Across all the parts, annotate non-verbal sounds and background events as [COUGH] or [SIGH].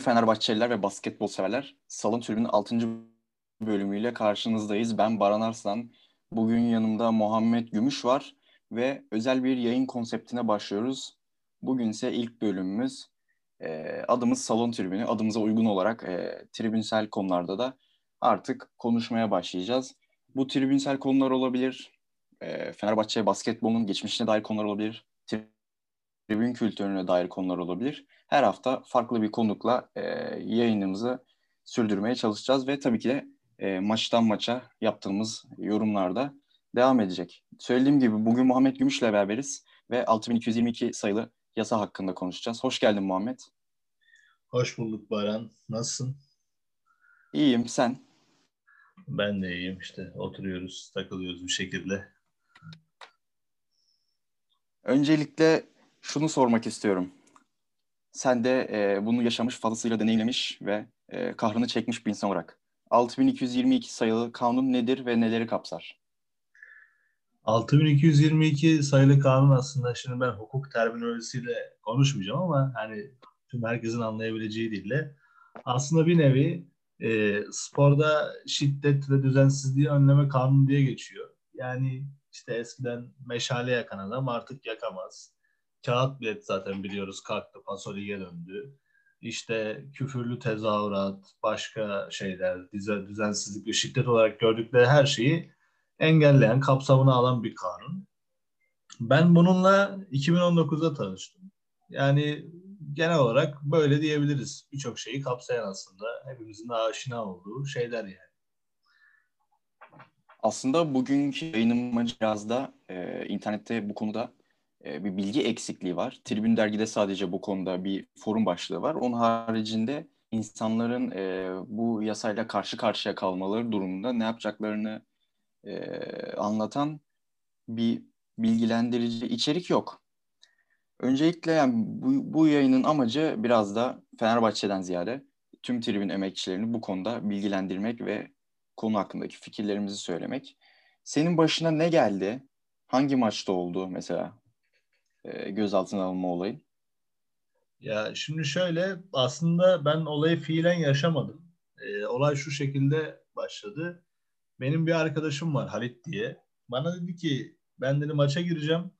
Sevgili Fenerbahçeliler ve basketbol severler, Salon Tribü'nün 6. bölümüyle karşınızdayız. Ben Baran Arslan. Bugün yanımda Muhammed Gümüş var ve özel bir yayın konseptine başlıyoruz. Bugün ise ilk bölümümüz. E, adımız Salon Tribünü. Adımıza uygun olarak e, tribünsel konularda da artık konuşmaya başlayacağız. Bu tribünsel konular olabilir. E, Fenerbahçe basketbolun geçmişine dair konular olabilir. Tribün kültürüne dair konular olabilir her hafta farklı bir konukla e, yayınımızı sürdürmeye çalışacağız ve tabii ki de e, maçtan maça yaptığımız yorumlarda devam edecek. Söylediğim gibi bugün Muhammed Gümüş'le beraberiz ve 6222 sayılı yasa hakkında konuşacağız. Hoş geldin Muhammed. Hoş bulduk Baran. Nasılsın? İyiyim. Sen? Ben de iyiyim işte. Oturuyoruz, takılıyoruz bir şekilde. Öncelikle şunu sormak istiyorum. Sen de e, bunu yaşamış, fazlasıyla deneyimlemiş ve e, kahrını çekmiş bir insan olarak. 6222 sayılı kanun nedir ve neleri kapsar? 6222 sayılı kanun aslında şimdi ben hukuk terminolojisiyle konuşmayacağım ama hani tüm herkesin anlayabileceği dille aslında bir nevi e, sporda şiddet ve düzensizliği önleme kanunu diye geçiyor. Yani işte eskiden meşale yakan adam artık yakamaz. Kağıt bilet zaten biliyoruz kalktı, Pasolig'e döndü. İşte küfürlü tezahürat, başka şeyler, düzensizlik ve şiddet olarak gördükleri her şeyi engelleyen, kapsamını alan bir kanun. Ben bununla 2019'da tanıştım. Yani genel olarak böyle diyebiliriz. Birçok şeyi kapsayan aslında hepimizin aşina olduğu şeyler yani. Aslında bugünkü yayınımız biraz da e, internette bu konuda bir bilgi eksikliği var. Tribün Dergi'de sadece bu konuda bir forum başlığı var. Onun haricinde insanların e, bu yasayla karşı karşıya kalmaları durumunda ne yapacaklarını e, anlatan bir bilgilendirici içerik yok. Öncelikle yani bu, bu yayının amacı biraz da Fenerbahçe'den ziyade tüm tribün emekçilerini bu konuda bilgilendirmek ve konu hakkındaki fikirlerimizi söylemek. Senin başına ne geldi? Hangi maçta oldu mesela? E, gözaltına alınma olayı? Ya şimdi şöyle aslında ben olayı fiilen yaşamadım. E, olay şu şekilde başladı. Benim bir arkadaşım var Halit diye. Bana dedi ki ben dedi maça gireceğim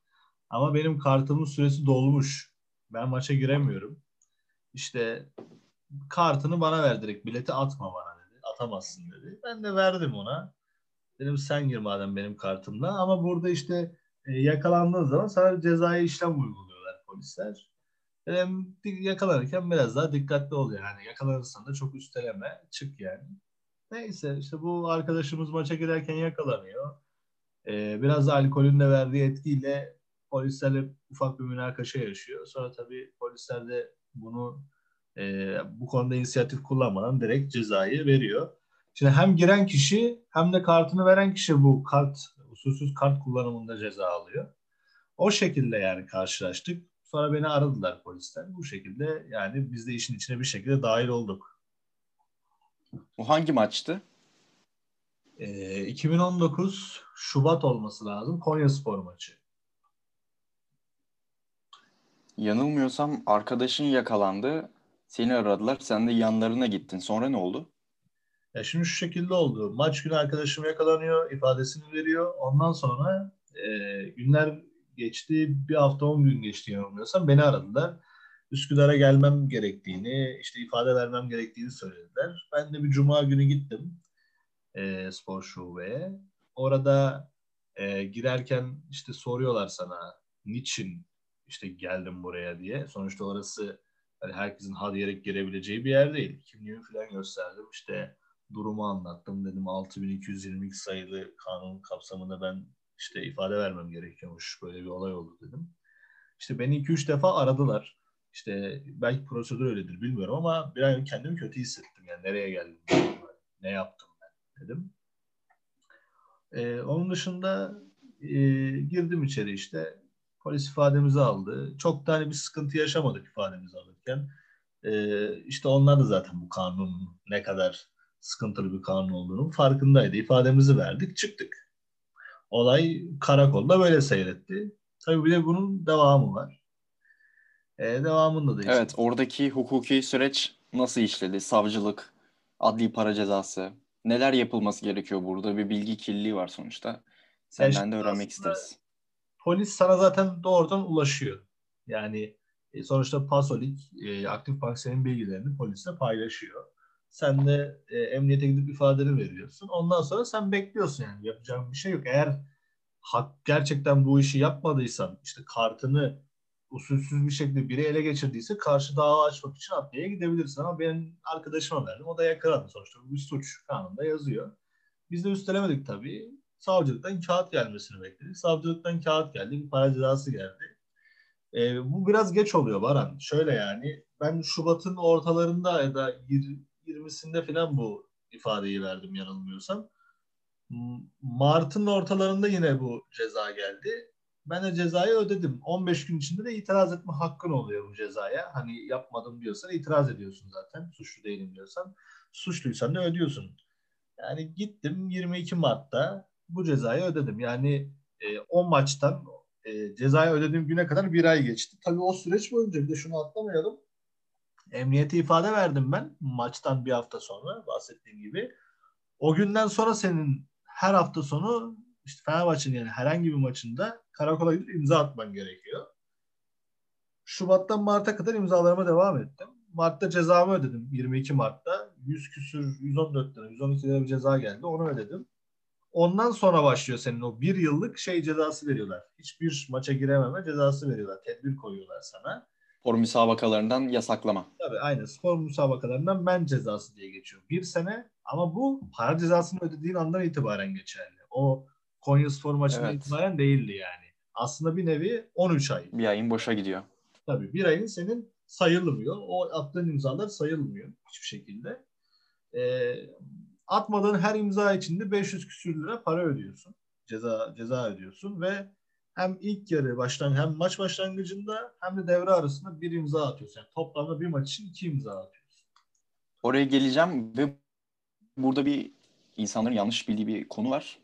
ama benim kartımın süresi dolmuş. Ben maça giremiyorum. İşte kartını bana ver direkt bileti atma bana dedi. Atamazsın dedi. Ben de verdim ona. Dedim sen gir madem benim kartımla ama burada işte e, yakalandığın zaman sana cezai işlem uyguluyorlar polisler. E, yakalanırken biraz daha dikkatli ol yani. Yakalanırsan da çok üsteleme, çık yani. Neyse işte bu arkadaşımız maça girerken yakalanıyor. E, biraz da alkolün de verdiği etkiyle polislerle ufak bir münakaşa yaşıyor. Sonra tabii polisler de bunu e, bu konuda inisiyatif kullanmadan direkt cezayı veriyor. Şimdi hem giren kişi hem de kartını veren kişi bu kart usulsüz kart kullanımında ceza alıyor. O şekilde yani karşılaştık. Sonra beni aradılar polisler. Bu şekilde yani biz de işin içine bir şekilde dahil olduk. O hangi maçtı? Ee, 2019 Şubat olması lazım. Konya Spor maçı. Yanılmıyorsam arkadaşın yakalandı. Seni aradılar. Sen de yanlarına gittin. Sonra ne oldu? Ya şimdi şu şekilde oldu. Maç günü arkadaşım yakalanıyor, ifadesini veriyor. Ondan sonra e, günler geçti, bir hafta on gün geçti yanılmıyorsam beni aradılar. Üsküdar'a gelmem gerektiğini, işte ifade vermem gerektiğini söylediler. Ben de bir cuma günü gittim e, spor şubeye. Orada e, girerken işte soruyorlar sana niçin işte geldim buraya diye. Sonuçta orası hani herkesin had diyerek girebileceği bir yer değil. Kimliğimi falan gösterdim. İşte durumu anlattım. Dedim 6222 sayılı kanun kapsamında ben işte ifade vermem gerekiyormuş. Böyle bir olay oldu dedim. İşte beni 2-3 defa aradılar. İşte belki prosedür öyledir bilmiyorum ama bir an kendimi kötü hissettim. Yani nereye geldim? Ne yaptım ben dedim. Ee, onun dışında e, girdim içeri işte. Polis ifademizi aldı. Çok da hani bir sıkıntı yaşamadık ifademizi alırken. Ee, işte onlar da zaten bu kanunun ne kadar sıkıntılı bir kanun olduğunun farkındaydı. İfademizi verdik, çıktık. Olay karakolda böyle seyretti. Tabii bir de bunun devamı var. E, devamında da işte. Evet, oradaki hukuki süreç nasıl işledi? Savcılık, adli para cezası, neler yapılması gerekiyor burada? Bir bilgi kirliliği var sonuçta. Senden de öğrenmek isteriz. Polis sana zaten doğrudan ulaşıyor. Yani e, sonuçta Pasolik e, aktif senin bilgilerini polisle paylaşıyor. Sen de e, emniyete gidip ifadeni veriyorsun. Ondan sonra sen bekliyorsun yani yapacağın bir şey yok. Eğer hak gerçekten bu işi yapmadıysan işte kartını usulsüz bir şekilde biri ele geçirdiyse karşı dava açmak için adliyeye gidebilirsin ama benim arkadaşıma verdim. O da yakaladı sonuçta. Bu bir suç kanunda yazıyor. Biz de üstelemedik tabii. Savcılıktan kağıt gelmesini bekledik. Savcılıktan kağıt geldi. Bir para cezası geldi. E, bu biraz geç oluyor Baran. Şöyle yani ben Şubat'ın ortalarında ya da 20'sinde falan bu ifadeyi verdim yanılmıyorsam. Mart'ın ortalarında yine bu ceza geldi. Ben de cezayı ödedim. 15 gün içinde de itiraz etme hakkın oluyor bu cezaya. Hani yapmadım diyorsan itiraz ediyorsun zaten. Suçlu değilim diyorsan. Suçluysan da ödüyorsun. Yani gittim 22 Mart'ta bu cezayı ödedim. Yani e, o maçtan e, cezayı ödediğim güne kadar bir ay geçti. Tabii o süreç boyunca bir de şunu atlamayalım. Emniyete ifade verdim ben maçtan bir hafta sonra bahsettiğim gibi. O günden sonra senin her hafta sonu işte Fenerbahçe'nin yani herhangi bir maçında karakola gidip imza atman gerekiyor. Şubat'tan Mart'a kadar imzalarıma devam ettim. Mart'ta cezamı ödedim 22 Mart'ta. 100 küsür 114 lira 112 lira bir ceza geldi onu ödedim. Ondan sonra başlıyor senin o bir yıllık şey cezası veriyorlar. Hiçbir maça girememe cezası veriyorlar. Tedbir koyuyorlar sana. Spor müsabakalarından yasaklama. Tabii aynen spor müsabakalarından men cezası diye geçiyor. Bir sene ama bu para cezasını ödediğin andan itibaren geçerli. O Konya Spor maçından evet. itibaren değildi yani. Aslında bir nevi 13 ay. Bir ayın boşa gidiyor. Tabii bir ayın senin sayılmıyor. O attığın imzalar sayılmıyor hiçbir şekilde. Ee, atmadığın her imza için de 500 küsür lira para ödüyorsun. Ceza ceza ödüyorsun ve hem ilk yarı baştan hem maç başlangıcında hem de devre arasında bir imza atıyorsun. Yani toplamda bir maç için iki imza atıyorsun. Oraya geleceğim ve burada bir insanların yanlış bildiği bir konu var.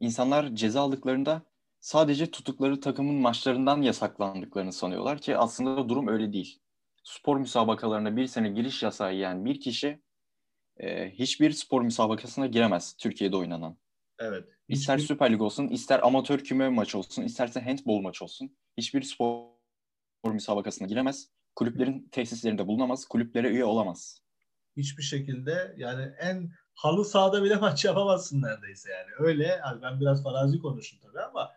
İnsanlar ceza aldıklarında sadece tutukları takımın maçlarından yasaklandıklarını sanıyorlar ki aslında durum öyle değil. Spor müsabakalarına bir sene giriş yasağı yiyen bir kişi e, hiçbir spor müsabakasına giremez Türkiye'de oynanan. Evet. İster hiçbir... Süper Lig olsun, ister amatör küme maç olsun, isterse handball maç olsun. Hiçbir spor müsabakasına giremez. Kulüplerin tesislerinde bulunamaz, kulüplere üye olamaz. Hiçbir şekilde yani en halı sahada bile [LAUGHS] maç yapamazsın neredeyse yani. Öyle yani ben biraz farazi konuştum tabii ama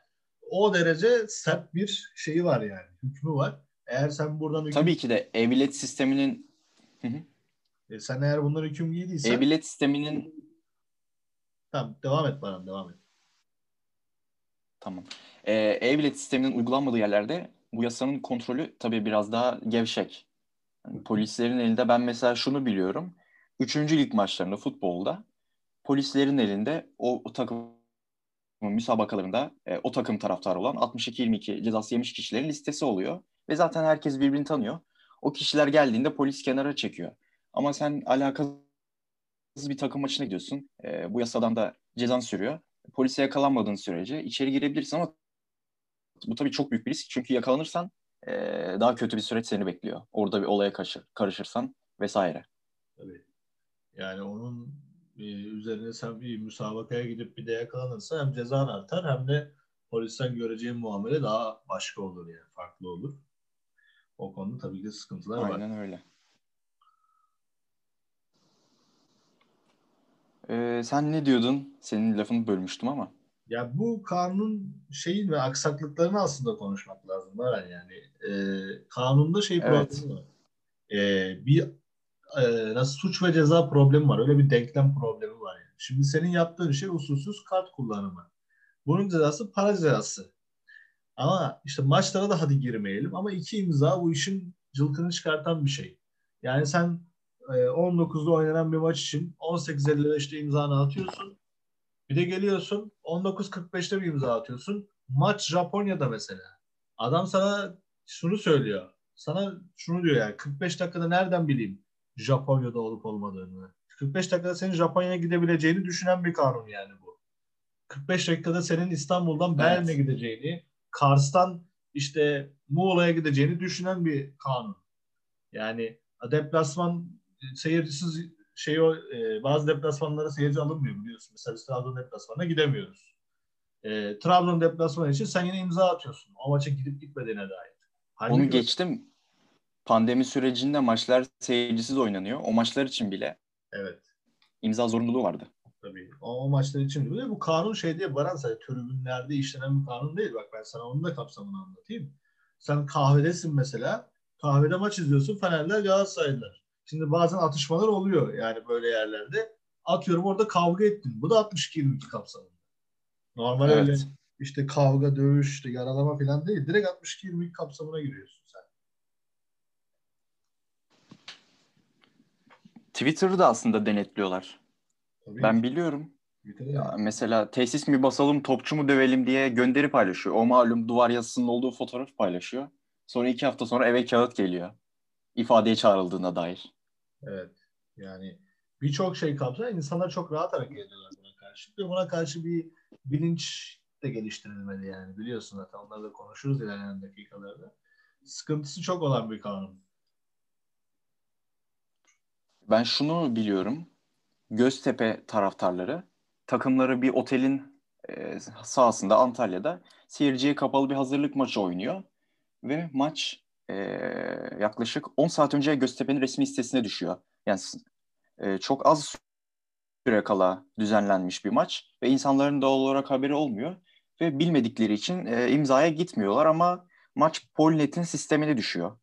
o derece sert bir şeyi var yani. Hükmü var. Eğer sen buradan hüküm... Tabii ki de e-bilet sisteminin e, sen eğer bundan hüküm giydiysen... E-bilet sisteminin... Tamam devam et bana devam et. Tamam. Ee, e-bilet sisteminin uygulanmadığı yerlerde bu yasanın kontrolü tabii biraz daha gevşek. Yani polislerin elinde ben mesela şunu biliyorum. Üçüncü lig maçlarında futbolda polislerin elinde o, o takım müsabakalarında e, o takım taraftarı olan 62-22 cezası yemiş kişilerin listesi oluyor. Ve zaten herkes birbirini tanıyor. O kişiler geldiğinde polis kenara çekiyor. Ama sen alakasız bir takım maçına gidiyorsun. E, bu yasadan da cezan sürüyor. Polise yakalanmadığın sürece içeri girebilirsin ama bu tabii çok büyük bir risk. Çünkü yakalanırsan e, daha kötü bir süreç seni bekliyor. Orada bir olaya karışır, karışırsan vesaire. Tabii. Yani onun e, üzerine sen bir müsabakaya gidip bir de yakalanırsa hem cezan artar hem de polisten göreceğin muamele daha başka olur yani. Farklı olur. O konuda tabii ki sıkıntılar Aynen var. Aynen öyle. Ee, sen ne diyordun? Senin lafını bölmüştüm ama. Ya bu kanun şeyin ve aksaklıklarını aslında konuşmak lazım var yani. E, kanunda şey evet. problemi var. E, bir e, nasıl suç ve ceza problemi var. Öyle bir denklem problemi var yani. Şimdi senin yaptığın şey usulsüz kart kullanımı. Bunun cezası para cezası. Ama işte maçlara da hadi girmeyelim ama iki imza bu işin cılkını çıkartan bir şey. Yani sen 19'da e, oynanan bir maç için 18.55'te imzanı atıyorsun. Bir de geliyorsun 19.45'te bir imza atıyorsun. Maç Japonya'da mesela. Adam sana şunu söylüyor. Sana şunu diyor yani 45 dakikada nereden bileyim Japonya'da olup olmadığını. 45 dakikada senin Japonya'ya gidebileceğini düşünen bir kanun yani bu. 45 dakikada senin İstanbul'dan Berlin'e evet. gideceğini, Kars'tan işte Muğla'ya gideceğini düşünen bir kanun. Yani deplasman seyircisiz şey o e, bazı deplasmanlara seyirci alınmıyor biliyorsun. Mesela biz Trabzon deplasmanına gidemiyoruz. E, Trabzon deplasmanı için sen yine imza atıyorsun. O maça gidip gitmediğine dair. Halbuki Onu geçtim. Pandemi sürecinde maçlar seyircisiz oynanıyor. O maçlar için bile evet. imza zorunluluğu vardı. Tabii. O, o maçlar için bile. Bu kanun şey diye Baran sadece tribünlerde işlenen bir kanun değil. Bak ben sana onun da kapsamını anlatayım. Sen kahvedesin mesela. Kahvede maç izliyorsun. Fenerler Galatasaraylılar. Şimdi bazen atışmalar oluyor yani böyle yerlerde. Atıyorum orada kavga ettin. Bu da 62-22 kapsamında. Normal evet. öyle işte kavga, dövüş, işte yaralama falan değil. Direkt 62-22 kapsamına giriyorsun sen. Twitter'ı da aslında denetliyorlar. Tabii. Ben biliyorum. Ya mesela tesis mi basalım, topçu mu dövelim diye gönderi paylaşıyor. O malum duvar yazısının olduğu fotoğraf paylaşıyor. Sonra iki hafta sonra eve kağıt geliyor. İfadeye çağrıldığına dair. Evet. Yani birçok şey kapsar. İnsanlar çok rahat hareket ediyorlar buna karşı. Ve buna karşı bir bilinç de geliştirilmeli yani. Biliyorsun zaten onları da konuşuruz ilerleyen dakikalarda. Sıkıntısı çok olan bir kanun. Ben şunu biliyorum. Göztepe taraftarları takımları bir otelin e, sahasında Antalya'da seyirciye kapalı bir hazırlık maçı oynuyor. Ve maç e, yaklaşık 10 saat önce Göztepe'nin resmi sitesine düşüyor. Yani e, çok az süre kala düzenlenmiş bir maç ve insanların doğal olarak haberi olmuyor ve bilmedikleri için e, imzaya gitmiyorlar ama maç Polnet'in sistemine düşüyor.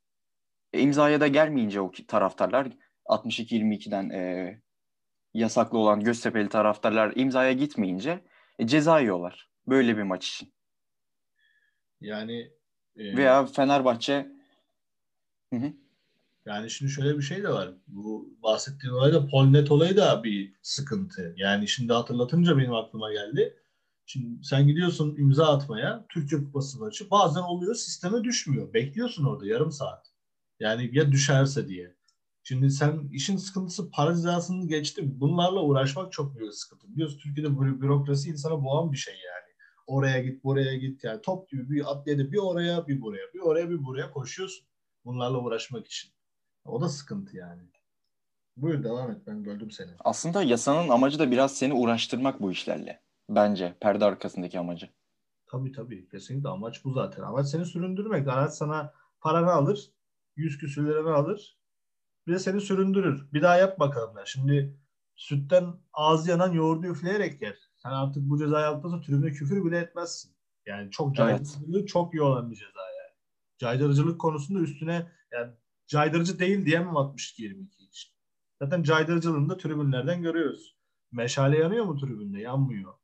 E, imzaya da gelmeyince o taraftarlar 62-22'den e, yasaklı olan Göztepe'li taraftarlar imzaya gitmeyince e, ceza yiyorlar böyle bir maç için. Yani e, veya Fenerbahçe hı hı. Yani şimdi şöyle bir şey de var. Bu bahsettiğin olay da Polnet olayı da bir sıkıntı. Yani şimdi hatırlatınca benim aklıma geldi. Şimdi sen gidiyorsun imza atmaya Türkiye Kupası maçı. Bazen oluyor sisteme düşmüyor. Bekliyorsun orada yarım saat. Yani ya düşerse diye. Şimdi sen işin sıkıntısı para cezasını geçti. Bunlarla uğraşmak çok büyük sıkıntı. Biliyorsun Türkiye'de böyle bürokrasi insana boğan bir şey yani. Oraya git, buraya git. Yani top gibi bir atlaydı bir oraya, bir buraya, bir oraya, bir buraya koşuyorsun. Bunlarla uğraşmak için. O da sıkıntı yani. Buyur devam et ben böldüm seni. Aslında yasanın amacı da biraz seni uğraştırmak bu işlerle. Bence perde arkasındaki amacı. Tabii tabii. Kesinlikle amaç bu zaten. Amaç seni süründürmek. Araç sana paranı alır. Yüz küsürlerini alır. Bir de seni süründürür. Bir daha yap bakalım. Ya. Şimdi sütten ağzı yanan yoğurdu üfleyerek yer. Sen artık bu cezayı aldıktan tribüne küfür bile etmezsin. Yani çok caydırıcılığı evet. çok iyi olan bir ceza. Caydırıcılık konusunda üstüne yani caydırıcı değil diyemem 62-22 için. Zaten caydırıcılığını da tribünlerden görüyoruz. Meşale yanıyor mu tribünde? Yanmıyor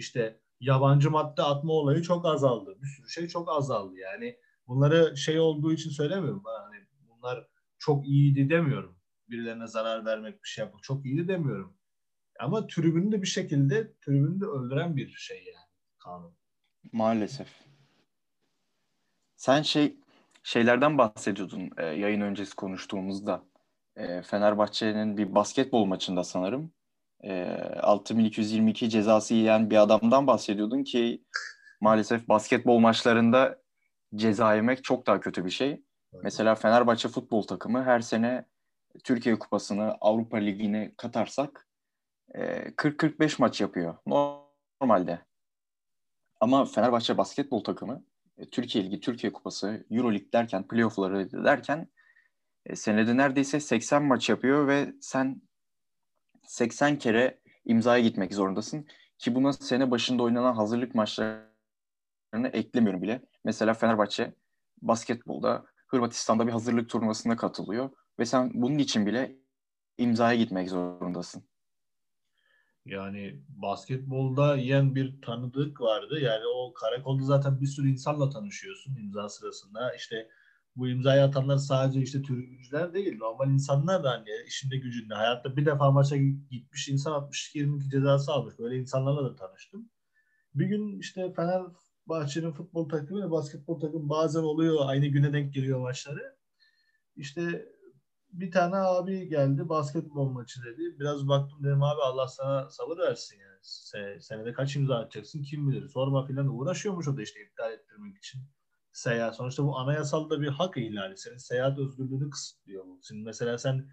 işte yabancı madde atma olayı çok azaldı. Bir sürü şey çok azaldı. Yani bunları şey olduğu için söylemiyorum. Hani bunlar çok iyiydi demiyorum. Birilerine zarar vermek bir şey yapmak çok iyiydi demiyorum. Ama tribünü de bir şekilde tribünü de öldüren bir şey yani kanun. Maalesef. Sen şey şeylerden bahsediyordun e, yayın öncesi konuştuğumuzda. E, Fenerbahçe'nin bir basketbol maçında sanırım e, 6222 cezası yiyen bir adamdan bahsediyordun ki maalesef basketbol maçlarında ceza yemek çok daha kötü bir şey. Evet. Mesela Fenerbahçe futbol takımı her sene Türkiye Kupası'nı, Avrupa Ligi'ni katarsak e, 40-45 maç yapıyor normalde. Ama Fenerbahçe basketbol takımı e, Türkiye Ligi, Türkiye Kupası, Euro derken, playoff'ları derken e, senede neredeyse 80 maç yapıyor ve sen 80 kere imzaya gitmek zorundasın. Ki buna sene başında oynanan hazırlık maçlarını eklemiyorum bile. Mesela Fenerbahçe basketbolda Hırvatistan'da bir hazırlık turnuvasına katılıyor. Ve sen bunun için bile imzaya gitmek zorundasın. Yani basketbolda yiyen bir tanıdık vardı. Yani o karakolda zaten bir sürü insanla tanışıyorsun imza sırasında. İşte bu imzayı atanlar sadece işte tribüncüler değil. Normal insanlar da hani işinde gücünde. Hayatta bir defa maça gitmiş insan 62-22 cezası almış. Böyle insanlarla da tanıştım. Bir gün işte Fenerbahçe'nin futbol takımı ve basketbol takımı bazen oluyor. Aynı güne denk geliyor maçları. İşte bir tane abi geldi basketbol maçı dedi. Biraz baktım dedim abi Allah sana sabır versin yani. Se senede kaç imza atacaksın kim bilir. Sorma filan uğraşıyormuş o da işte iptal ettirmek için seyahat. Sonuçta bu anayasal da bir hak ihlali. Senin seyahat özgürlüğünü kısıtlıyor bu. Şimdi mesela sen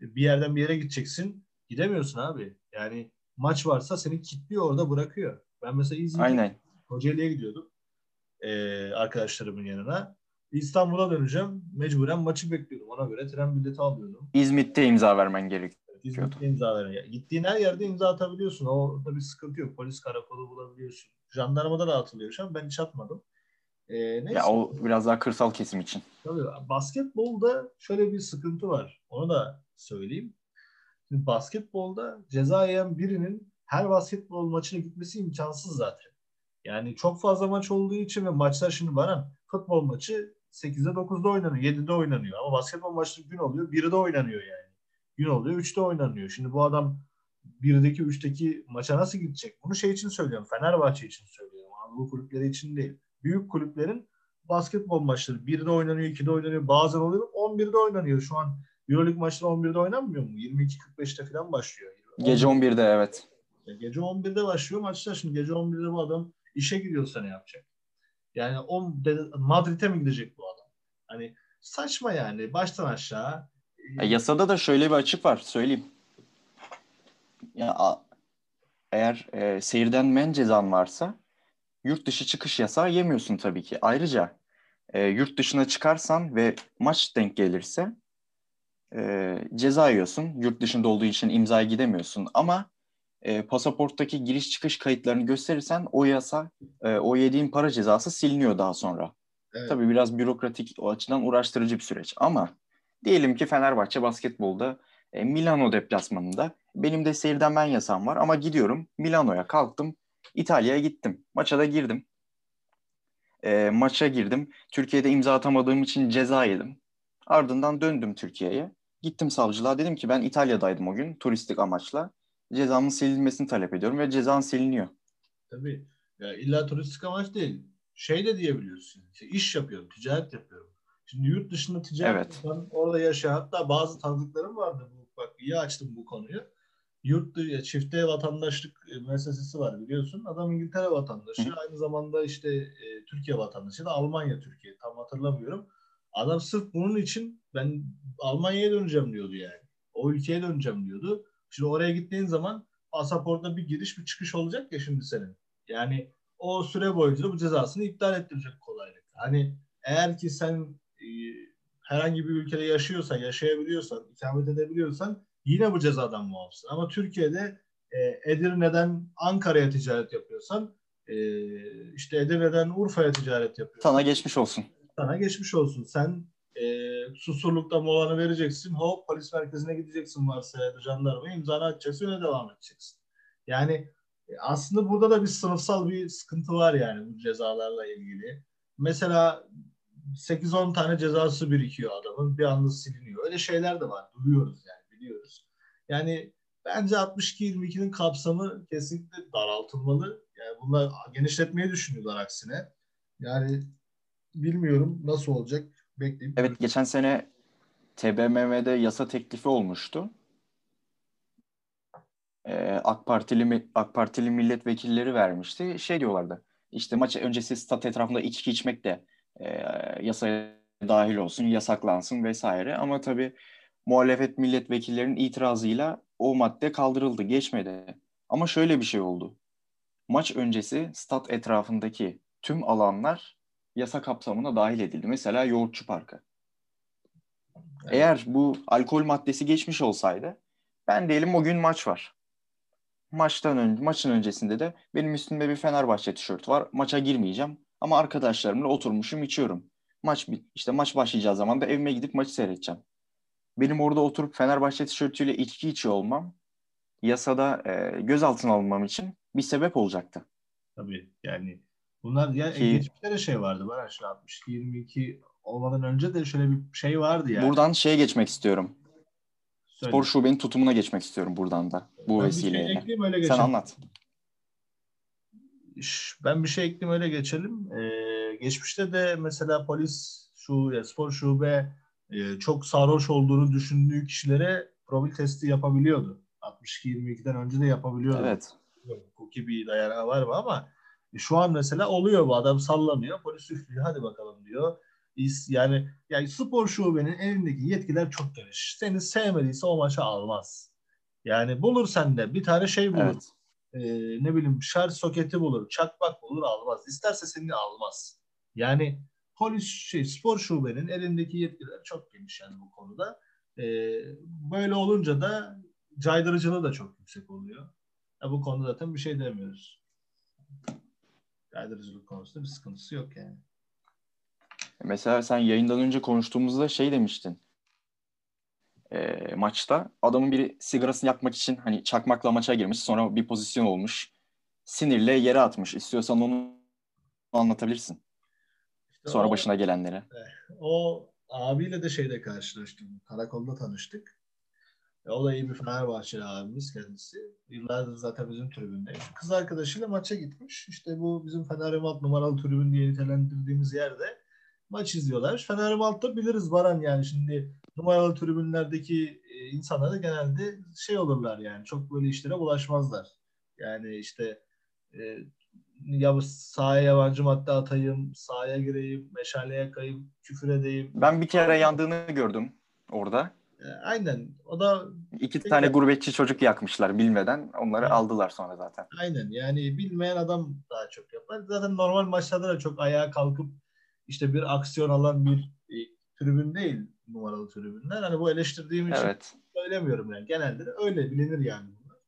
bir yerden bir yere gideceksin. Gidemiyorsun abi. Yani maç varsa seni kilitliyor orada bırakıyor. Ben mesela İzmir'de. Kocaeli'ye gidiyordum. Ee, arkadaşlarımın yanına. İstanbul'a döneceğim. Mecburen maçı bekliyordum. Ona göre tren bileti alıyordum. İzmit'te imza vermen gerekiyor. İzmit'te imza veriyor. Gittiğin her yerde imza atabiliyorsun. Orada bir sıkıntı yok. Polis karakolu bulabiliyorsun. Jandarmada da atılıyor şu an. Ben hiç atmadım. Ee, neyse. Ya o biraz daha kırsal kesim için. Tabii basketbolda şöyle bir sıkıntı var. Onu da söyleyeyim. Şimdi basketbolda ceza yiyen birinin her basketbol maçına gitmesi imkansız zaten. Yani çok fazla maç olduğu için ve maçlar şimdi bana futbol maçı 8'de 9'da oynanıyor, 7'de oynanıyor. Ama basketbol maçı gün oluyor, 1'de oynanıyor yani. Gün oluyor, 3'te oynanıyor. Şimdi bu adam 1'deki, 3'teki maça nasıl gidecek? Bunu şey için söylüyorum, Fenerbahçe için söylüyorum. Anadolu kulüpleri için değil. Büyük kulüplerin basketbol maçları 1'de oynanıyor, 2'de oynanıyor, bazen oluyor 11'de oynanıyor. Şu an Euroleague maçları 11'de oynanmıyor mu? 22.45'te falan başlıyor. Gece 11'de evet. Gece 11'de başlıyor maçlar. Şimdi gece 11'de bu adam işe gidiyorsa ne yapacak? Yani o Madrid'e mi gidecek bu adam? Hani saçma yani baştan aşağı. Ya, yasada da şöyle bir açık var söyleyeyim. Ya eğer e, seyirden men cezan varsa yurt dışı çıkış yasağı yemiyorsun tabii ki. Ayrıca e, yurt dışına çıkarsan ve maç denk gelirse e, ceza yiyorsun. Yurt dışında olduğu için imzaya gidemiyorsun. Ama e, pasaporttaki giriş çıkış kayıtlarını gösterirsen o yasa, e, o yediğin para cezası siliniyor daha sonra. Evet. Tabii biraz bürokratik o açıdan uğraştırıcı bir süreç. Ama diyelim ki Fenerbahçe basketbolda e, Milano deplasmanında benim de seyirden ben yasam var ama gidiyorum Milano'ya kalktım İtalya'ya gittim. Maça da girdim. E, maça girdim. Türkiye'de imza atamadığım için ceza yedim. Ardından döndüm Türkiye'ye. Gittim savcılığa dedim ki ben İtalya'daydım o gün turistik amaçla. Cezamın silinmesini talep ediyorum ve cezan siliniyor. Tabii. Ya illa turistik amaç değil. Şey de diyebiliyorsun. İşte iş yapıyorum, ticaret yapıyorum. Şimdi yurt dışında ticaret evet. yapan, orada yaşayan hatta bazı tanıdıklarım vardı. Bu, bak iyi açtım bu konuyu. Yurt dışı, çifte vatandaşlık e, meselesi var biliyorsun. Adam İngiltere vatandaşı. Hı. Aynı zamanda işte e, Türkiye vatandaşı da Almanya, Türkiye. Tam hatırlamıyorum. Adam sırf bunun için ben Almanya'ya döneceğim diyordu yani. O ülkeye döneceğim diyordu. Şimdi oraya gittiğin zaman pasaportta bir giriş bir çıkış olacak ya şimdi senin. Yani o süre boyunca bu cezasını iptal ettirecek kolaylık. Hani eğer ki sen e, herhangi bir ülkede yaşıyorsan, yaşayabiliyorsan, ikamet edebiliyorsan yine bu cezadan muafsın. Ama Türkiye'de e, Edirne'den Ankara'ya ticaret yapıyorsan e, işte Edirne'den Urfa'ya ticaret yapıyorsan sana geçmiş olsun. Sana geçmiş olsun. Sen e, susurlukta molanı vereceksin. Hop polis merkezine gideceksin varsa ya da jandarma imzanı atacaksın öyle devam edeceksin. Yani e, aslında burada da bir sınıfsal bir sıkıntı var yani bu cezalarla ilgili. Mesela 8-10 tane cezası birikiyor adamın. Bir anda siliniyor. Öyle şeyler de var. Duyuyoruz yani biliyoruz. Yani bence 62-22'nin kapsamı kesinlikle daraltılmalı. Yani bunlar genişletmeyi düşünüyorlar aksine. Yani bilmiyorum nasıl olacak. Bekleyip Evet geçen sene TBMM'de yasa teklifi olmuştu. Ee, AK Partili AK Partili milletvekilleri vermişti. Şey diyorlardı. İşte maç öncesi stat etrafında içki içmek de e, yasaya dahil olsun, yasaklansın vesaire. Ama tabii muhalefet milletvekillerinin itirazıyla o madde kaldırıldı, geçmedi. Ama şöyle bir şey oldu. Maç öncesi stat etrafındaki tüm alanlar yasa kapsamına dahil edildi. Mesela Yoğurtçu Parkı. Evet. Eğer bu alkol maddesi geçmiş olsaydı ben diyelim o gün maç var. Maçtan önce maçın öncesinde de benim üstümde bir Fenerbahçe tişört var. Maça girmeyeceğim ama arkadaşlarımla oturmuşum içiyorum. Maç işte maç başlayacağı zaman da evime gidip maçı seyredeceğim. Benim orada oturup Fenerbahçe tişörtüyle içki içiyor olmam yasada e, gözaltına alınmam için bir sebep olacaktı. Tabii yani Bunlar ya Ki, geçmişte de şey vardı. Var şu 62 22 olmadan önce de şöyle bir şey vardı yani. Buradan şeye geçmek istiyorum. Söyle. Spor şubenin tutumuna geçmek istiyorum buradan da. Bu ben vesileyle. Bir şey öyle geçelim. Sen anlat. Ben bir şey ekleyeyim öyle geçelim. Ee, geçmişte de mesela polis şu ya spor şube e, çok sarhoş olduğunu düşündüğü kişilere profil testi yapabiliyordu. 62-22'den önce de yapabiliyordu. Evet. Hukuki bir dayanağı var mı ama e, şu an mesela oluyor bu adam sallanıyor. Polis üflüyor hadi bakalım diyor. Yani yani spor şubenin elindeki yetkiler çok geniş. Seni sevmediyse o maça almaz. Yani bulur sende bir tane şey bulur. Evet. Ee, ne bileyim şarj soketi bulur, çakmak bulur almaz. İsterse seni almaz. Yani polis şey spor şubenin elindeki yetkiler çok geniş yani bu konuda. Ee, böyle olunca da caydırıcılığı da çok yüksek oluyor. Ya bu konuda zaten bir şey demiyoruz. Caydırıcılık konusunda bir sıkıntısı yok yani. Mesela sen yayından önce konuştuğumuzda şey demiştin. E, maçta adamın biri sigarasını yakmak için hani çakmakla maça girmiş. Sonra bir pozisyon olmuş. Sinirle yere atmış. İstiyorsan onu anlatabilirsin. İşte sonra o, başına gelenlere. O abiyle de şeyde karşılaştım. Karakolda tanıştık. E, o da iyi bir Fenerbahçeli abimiz kendisi. Yıllardır zaten bizim tribünde. Kız arkadaşıyla maça gitmiş. İşte bu bizim Fener Alt numaralı tribün diye nitelendirdiğimiz yerde maç izliyorlar. Fener Alt'ta biliriz Baran yani şimdi numaralı tribünlerdeki e, insanlar da genelde şey olurlar yani çok böyle işlere bulaşmazlar. Yani işte e, ya sahaya yabancı madde atayım, sahaya gireyim, meşale yakayım, küfür edeyim. Ben bir kere yandığını gördüm orada. E, aynen. O da iki tane gurbetçi çocuk yakmışlar bilmeden. Onları evet. aldılar sonra zaten. Aynen. Yani bilmeyen adam daha çok yapar. Zaten normal maçlarda da çok ayağa kalkıp işte bir aksiyon alan bir e, tribün değil numaralı tribünler. Hani bu eleştirdiğim için evet. söylemiyorum yani. Genelde de öyle bilinir yani bunlar.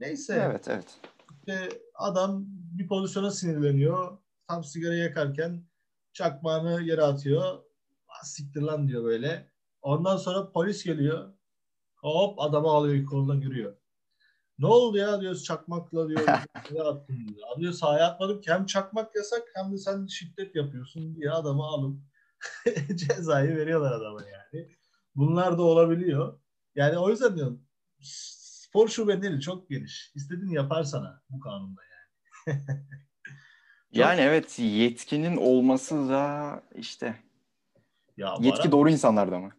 Neyse. Evet, evet. İşte adam bir pozisyona sinirleniyor. Tam sigara yakarken çakmağını yere atıyor. Siktir lan diyor böyle. Ondan sonra polis geliyor. Hop adamı alıyor kolundan yürüyor. Ne oldu ya diyoruz çakmakla diyor. [LAUGHS] ne attın diyor. Diyor sahaya atmadım ki hem çakmak yasak hem de sen şiddet yapıyorsun diye adamı alıp [LAUGHS] cezayı veriyorlar adama yani. Bunlar da olabiliyor. Yani o yüzden diyorum spor şubeleri çok geniş. İstediğini yapar sana bu kanunda yani. [LAUGHS] yani evet yetkinin olması da işte ya yetki doğru insanlarda mı?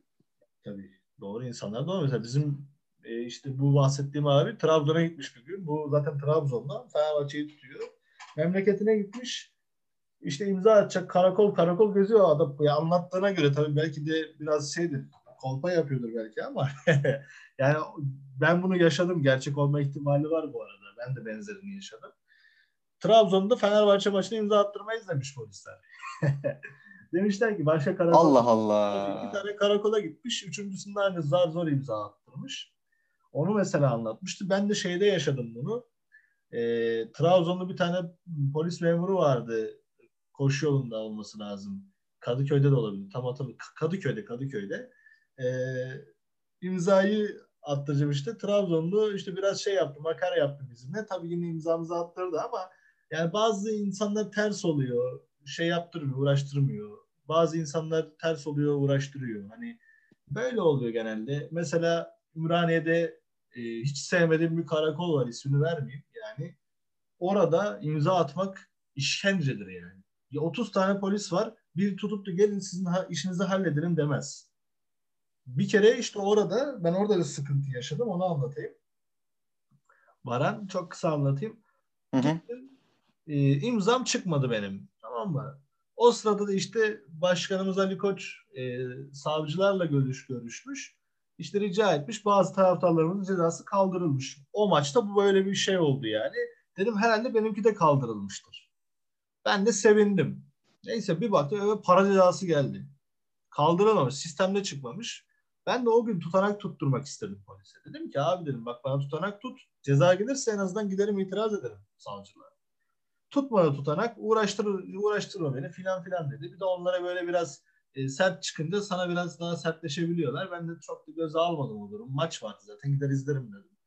Tabii doğru insanlar da mesela bizim e, işte bu bahsettiğim abi Trabzon'a gitmiş bir gün. Bu zaten Trabzon'da Fenerbahçe'yi tutuyor. Memleketine gitmiş. İşte imza atacak karakol karakol geziyor adam. Ya anlattığına göre tabii belki de biraz şeydir kolpa yapıyordur belki ama [LAUGHS] yani ben bunu yaşadım. Gerçek olma ihtimali var bu arada. Ben de benzerini yaşadım. Trabzon'da Fenerbahçe maçına imza attırmayız demiş polisler. [LAUGHS] Demişler ki başka karakol. Allah Allah. İki tane karakola gitmiş. Üçüncüsünde aynı zar zor imza attırmış. Onu mesela anlatmıştı. Ben de şeyde yaşadım bunu. E, Trabzon'da bir tane polis memuru vardı. Koşu yolunda olması lazım. Kadıköy'de de olabilir. Tam hatırlamıyorum. Kadıköy'de, Kadıköy'de. E, imzayı attıracağım işte. Trabzonlu işte biraz şey yaptı, makara yaptı bizimle. Tabii yine imzamızı attırdı ama yani bazı insanlar ters oluyor. Şey yaptırmıyor, uğraştırmıyor. Bazı insanlar ters oluyor, uğraştırıyor. Hani böyle oluyor genelde. Mesela Ümraniye'de e, hiç sevmediğim bir karakol var ismini vermeyeyim yani. Orada imza atmak işkencedir yani. Ya 30 tane polis var. Bir tutup da gelin sizin ha, işinizi halledelim demez. Bir kere işte orada ben orada da sıkıntı yaşadım onu anlatayım. Baran çok kısa anlatayım. Hı hı. e, imzam çıkmadı benim. Tamam mı? O sırada da işte başkanımız Ali Koç e, savcılarla görüş görüşmüş işte rica etmiş. Bazı taraftarlarımızın cezası kaldırılmış. O maçta bu böyle bir şey oldu yani. Dedim herhalde benimki de kaldırılmıştır. Ben de sevindim. Neyse bir baktım eve para cezası geldi. Kaldırılmamış. Sistemde çıkmamış. Ben de o gün tutanak tutturmak istedim polise. Dedim ki abi dedim bak bana tutanak tut. Ceza gelirse en azından giderim itiraz ederim savcılığa. Tutmadı tutanak. Uğraştır, uğraştırma beni filan filan dedi. Bir de onlara böyle biraz e, sert çıkınca sana biraz daha sertleşebiliyorlar. Ben de çok da göze almadım o durum. Maç vardı zaten gider izlerim dedim.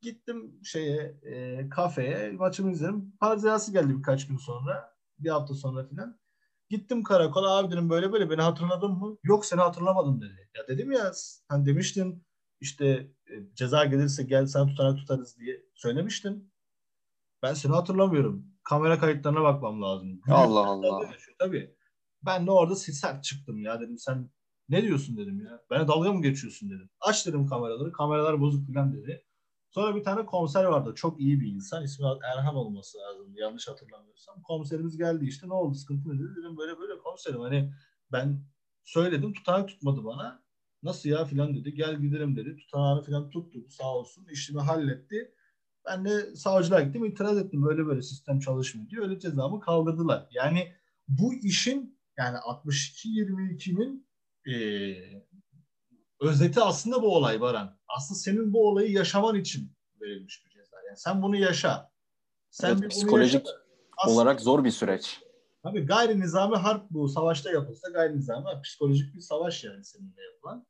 Gittim şeye e, kafeye maçımı izledim. Parziyası geldi birkaç gün sonra. Bir hafta sonra filan. Gittim karakola abi dedim böyle böyle beni hatırladın mı? Yok seni hatırlamadım dedi. Ya dedim ya hani demiştin işte e, ceza gelirse gel sen tutanak tutarız diye söylemiştin. Ben seni hatırlamıyorum. Kamera kayıtlarına bakmam lazım. [LAUGHS] Allah Allah. Tabii. Ben de orada sert çıktım ya dedim sen ne diyorsun dedim ya. Bana dalga mı geçiyorsun dedim. Aç dedim kameraları. Kameralar bozuk falan dedi. Sonra bir tane komiser vardı. Çok iyi bir insan. İsmi Erhan olması lazım. Yanlış hatırlamıyorsam. Komiserimiz geldi işte. Ne oldu? Sıkıntı ne dedi? Dedim böyle böyle komiserim. Hani Ben söyledim tutanak tutmadı bana. Nasıl ya filan dedi. Gel gidelim dedi. Tutanağını filan tuttu sağ olsun. İşimi halletti. Ben de savcılığa gittim itiraz ettim. Böyle böyle sistem çalışmıyor diye. Öyle cezamı kaldırdılar. Yani bu işin yani 62-22'nin e, özeti aslında bu olay Baran. Aslında senin bu olayı yaşaman için verilmiş bir ceza. Yani sen bunu yaşa. Sen evet, psikolojik yaşa aslında, olarak zor bir süreç. Tabii gayri nizami harp bu. Savaşta yapılsa gayri nizami psikolojik bir savaş yani seninle yapılan.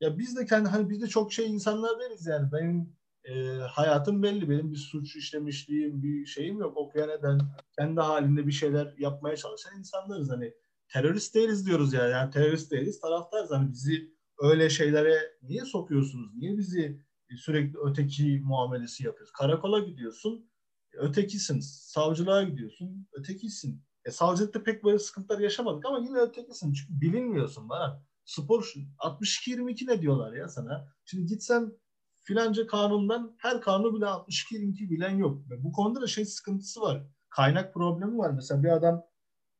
Ya biz de kendi hani biz de çok şey insanlar değiliz yani. Benim e, hayatım belli. Benim bir suç işlemişliğim, bir şeyim yok. Okuyan eden, kendi halinde bir şeyler yapmaya çalışan insanlarız. Hani terörist değiliz diyoruz ya. Yani terörist değiliz, taraftarız. Hani bizi öyle şeylere niye sokuyorsunuz? Niye bizi sürekli öteki muamelesi yapıyoruz? Karakola gidiyorsun, ötekisin. Savcılığa gidiyorsun, ötekisin. E, savcılıkta pek böyle sıkıntılar yaşamadık ama yine ötekisin. Çünkü bilinmiyorsun bana. Spor 62-22 ne diyorlar ya sana? Şimdi gitsen filanca kanundan her kanunu bile 62-22 bilen yok. Bu konuda da şey sıkıntısı var. Kaynak problemi var. Mesela bir adam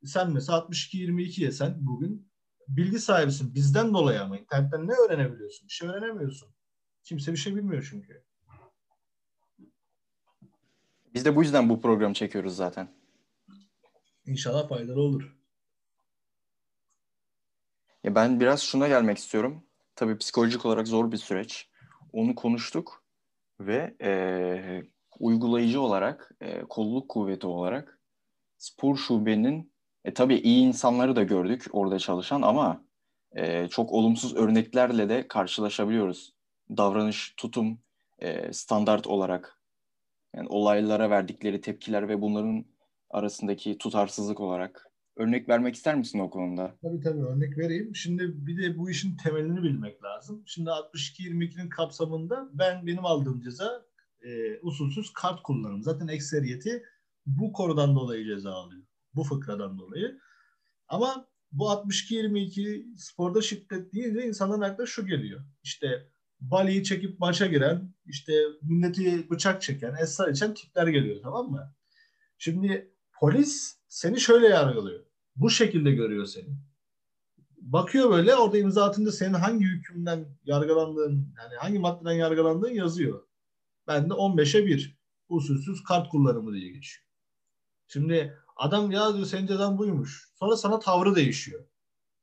sen mesela 62-22 yesen bugün bilgi sahibisin. Bizden dolayı ama internetten ne öğrenebiliyorsun? Bir şey öğrenemiyorsun. Kimse bir şey bilmiyor çünkü. Biz de bu yüzden bu programı çekiyoruz zaten. İnşallah faydalı olur. Ya ben biraz şuna gelmek istiyorum. Tabii psikolojik olarak zor bir süreç. Onu konuştuk ve e, uygulayıcı olarak, e, kolluk kuvveti olarak spor şubenin e, tabii iyi insanları da gördük orada çalışan ama e, çok olumsuz örneklerle de karşılaşabiliyoruz. Davranış, tutum, e, standart olarak yani olaylara verdikleri tepkiler ve bunların arasındaki tutarsızlık olarak. Örnek vermek ister misin o konuda? Tabii tabii örnek vereyim. Şimdi bir de bu işin temelini bilmek lazım. Şimdi 62-22'nin kapsamında ben benim aldığım ceza e, usulsüz kart kullanım. Zaten ekseriyeti bu konudan dolayı ceza alıyor. Bu fıkradan dolayı. Ama bu 62-22 sporda şiddet deyince insanların aklına şu geliyor. İşte baliyi çekip maça giren, işte milleti bıçak çeken, esrar içen tipler geliyor tamam mı? Şimdi polis seni şöyle yargılıyor. Bu şekilde görüyor seni. Bakıyor böyle orada imza atınca senin hangi hükümden yargılandığın yani hangi maddeden yargılandığın yazıyor. Ben de 15'e 1 usulsüz kart kullanımı diye geçiyor. Şimdi adam ya diyor senin cezan buymuş. Sonra sana tavrı değişiyor.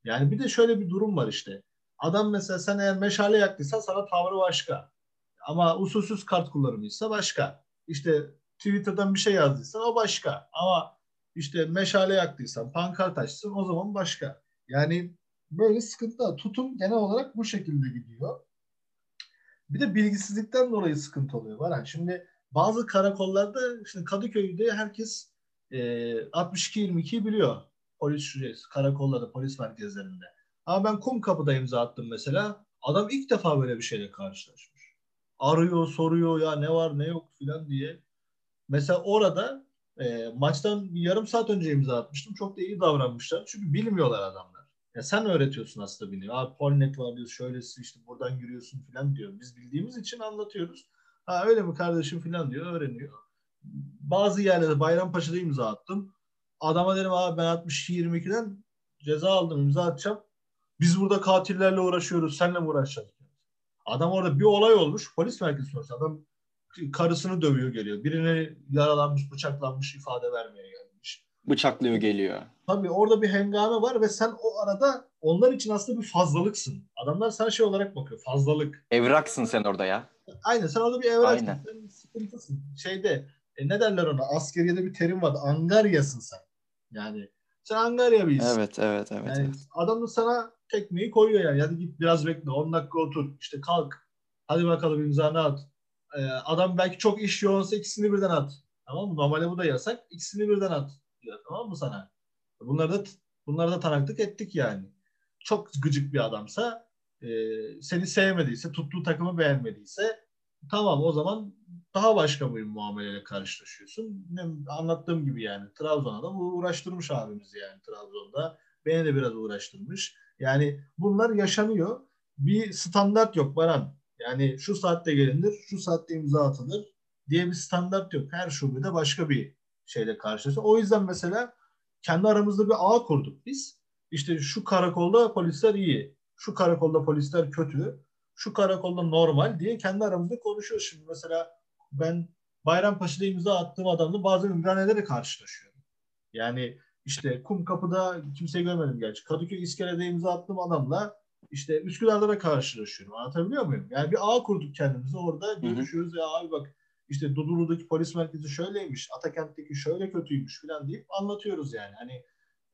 Yani bir de şöyle bir durum var işte. Adam mesela sen eğer meşale yaktıysan sana tavrı başka. Ama usulsüz kart kullanımıysa başka. İşte Twitter'dan bir şey yazdıysan o başka. Ama işte meşale yaktıysan, pankart açsın o zaman başka. Yani böyle sıkıntı. Tutum genel olarak bu şekilde gidiyor. Bir de bilgisizlikten dolayı sıkıntı oluyor. Var yani şimdi bazı karakollarda şimdi Kadıköy'de herkes e, 62-22'yi biliyor. Polis şurası, karakollarda, polis merkezlerinde. Ama ben kum kapıda imza attım mesela. Adam ilk defa böyle bir şeyle karşılaşmış. Arıyor, soruyor ya ne var ne yok filan diye. Mesela orada e, maçtan yarım saat önce imza atmıştım. Çok da iyi davranmışlar. Çünkü bilmiyorlar adamlar. Ya sen öğretiyorsun aslında biliyor. Abi Polnet var diyor. Şöylesi işte buradan yürüyorsun falan diyor. Biz bildiğimiz için anlatıyoruz. Ha öyle mi kardeşim falan diyor. Öğreniyor. Bazı yerlerde Bayrampaşa'da imza attım. Adama dedim abi ben 62-22'den ceza aldım imza atacağım. Biz burada katillerle uğraşıyoruz. Senle mi uğraşacağız? Adam orada bir olay olmuş. Polis merkezi sonuçta. Adam karısını dövüyor geliyor. Birine yaralanmış, bıçaklanmış ifade vermeye gelmiş. Bıçaklıyor geliyor. Tabii orada bir hengame var ve sen o arada onlar için aslında bir fazlalıksın. Adamlar sana şey olarak bakıyor. Fazlalık. Evraksın sen orada ya. Aynen sen orada bir evraksın. Aynen. Sen sıkıntısın. Şeyde e, ne derler ona? Askeriyede bir terim vardı. Angaryasın sen. Yani sen angarya bir Evet, evet, evet. Yani evet. adam da sana tekmeyi koyuyor yani. Hadi git biraz bekle. 10 dakika otur. İşte kalk. Hadi bakalım imzanı at e, adam belki çok iş yoğunsa ikisini birden at. Tamam mı? Normalde bu da yasak. İkisini birden at diyor. Tamam mı sana? Bunları da bunları da tanıklık ettik yani. Çok gıcık bir adamsa e, seni sevmediyse, tuttuğu takımı beğenmediyse tamam o zaman daha başka bir muameleyle karşılaşıyorsun. Anlattığım gibi yani Trabzon'a da uğraştırmış abimiz yani Trabzon'da. Beni de biraz uğraştırmış. Yani bunlar yaşanıyor. Bir standart yok Baran. Yani şu saatte gelinir, şu saatte imza atılır diye bir standart yok. Her şubede başka bir şeyle karşılaşıyor. O yüzden mesela kendi aramızda bir ağ kurduk biz. işte şu karakolda polisler iyi, şu karakolda polisler kötü, şu karakolda normal diye kendi aramızda konuşuyoruz. Şimdi mesela ben Bayrampaşa'da imza attığım adamla bazen Ümraniye'de de karşılaşıyorum. Yani işte kum kapıda kimseyi görmedim gerçi. Kadıköy İskele'de imza attığım adamla işte Üsküdar'da da karşılaşıyorum. Anlatabiliyor muyum? Yani bir ağ kurduk kendimize orada görüşüyoruz ya abi bak işte Dudullu'daki polis merkezi şöyleymiş, Atakent'teki şöyle kötüymüş falan deyip anlatıyoruz yani. Hani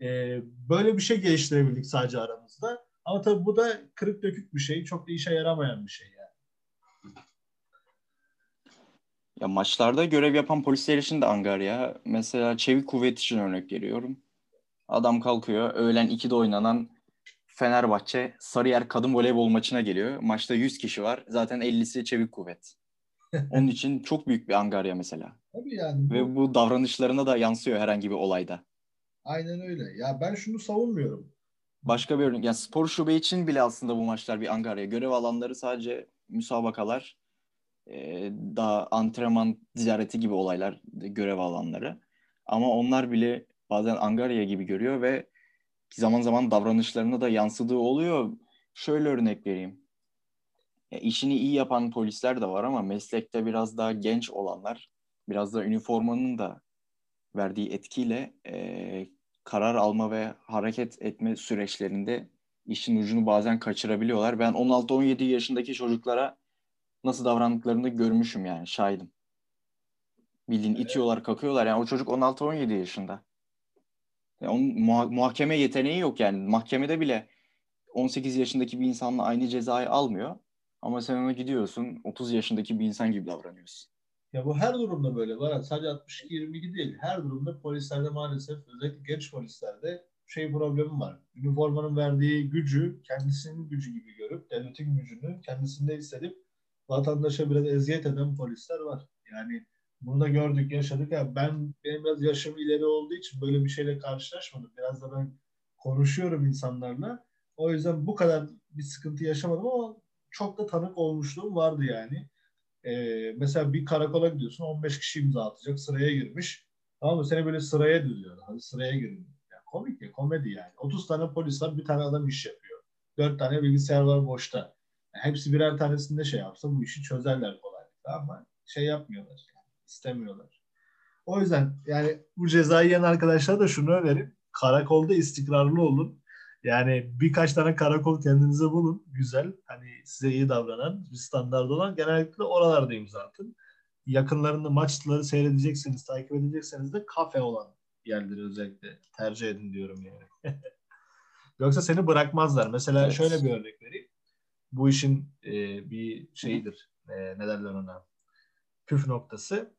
e, böyle bir şey geliştirebildik sadece aramızda. Ama tabii bu da kırık dökük bir şey. Çok da işe yaramayan bir şey yani. Ya maçlarda görev yapan polisler için de angarya. Mesela Çevik Kuvvet için örnek veriyorum. Adam kalkıyor. Öğlen 2'de oynanan Fenerbahçe Sarıyer kadın voleybol maçına geliyor. Maçta 100 kişi var. Zaten 50'si Çevik Kuvvet. [LAUGHS] Onun için çok büyük bir angarya mesela. Tabii yani. Ve bu davranışlarına da yansıyor herhangi bir olayda. Aynen öyle. Ya ben şunu savunmuyorum. Başka bir örnek. Yani spor şube için bile aslında bu maçlar bir angarya. Görev alanları sadece müsabakalar, e, daha antrenman ziyareti gibi olaylar görev alanları. Ama onlar bile bazen angarya gibi görüyor ve zaman zaman davranışlarına da yansıdığı oluyor. Şöyle örnek vereyim. Ya işini iyi yapan polisler de var ama meslekte biraz daha genç olanlar, biraz da üniformanın da verdiği etkiyle e, karar alma ve hareket etme süreçlerinde işin ucunu bazen kaçırabiliyorlar. Ben 16-17 yaşındaki çocuklara nasıl davrandıklarını görmüşüm yani şahidim. Bildiğin itiyorlar, kakıyorlar. Yani o çocuk 16-17 yaşında. Yani onun muha- muhakeme yeteneği yok yani. Mahkemede bile 18 yaşındaki bir insanla aynı cezayı almıyor. Ama sen ona gidiyorsun 30 yaşındaki bir insan gibi davranıyorsun. Ya bu her durumda böyle var. Sadece 62-22 değil. Her durumda polislerde maalesef özellikle genç polislerde şey problemi var. Üniformanın verdiği gücü kendisinin gücü gibi görüp devletin gücünü kendisinde hissedip vatandaşa biraz eziyet eden polisler var. Yani bunu da gördük, yaşadık. Ya ben benim biraz yaşım ileri olduğu için böyle bir şeyle karşılaşmadım. Biraz da ben konuşuyorum insanlarla. O yüzden bu kadar bir sıkıntı yaşamadım ama çok da tanık olmuşluğum vardı yani. Ee, mesela bir karakola gidiyorsun 15 kişi imza atacak sıraya girmiş. Tamam mı? Seni böyle sıraya düzüyor. Hadi sıraya girin. Yani komik ya komedi yani. 30 tane polis var bir tane adam iş yapıyor. 4 tane bilgisayar var boşta. Yani hepsi birer tanesinde şey yapsa bu işi çözerler kolaylıkla ama şey yapmıyorlar. İstemiyorlar. O yüzden yani bu cezayı yiyen arkadaşlara da şunu önerim. Karakolda istikrarlı olun. Yani birkaç tane karakol kendinize bulun. Güzel. Hani size iyi davranan, bir standart olan. Genellikle oralarda imza atın. Yakınlarında maçları seyredecekseniz, takip edecekseniz de kafe olan yerleri özellikle tercih edin diyorum yani. [LAUGHS] Yoksa seni bırakmazlar. Mesela evet. şöyle bir örnek vereyim. Bu işin e, bir şeyidir. E, ne derler ona? Püf noktası.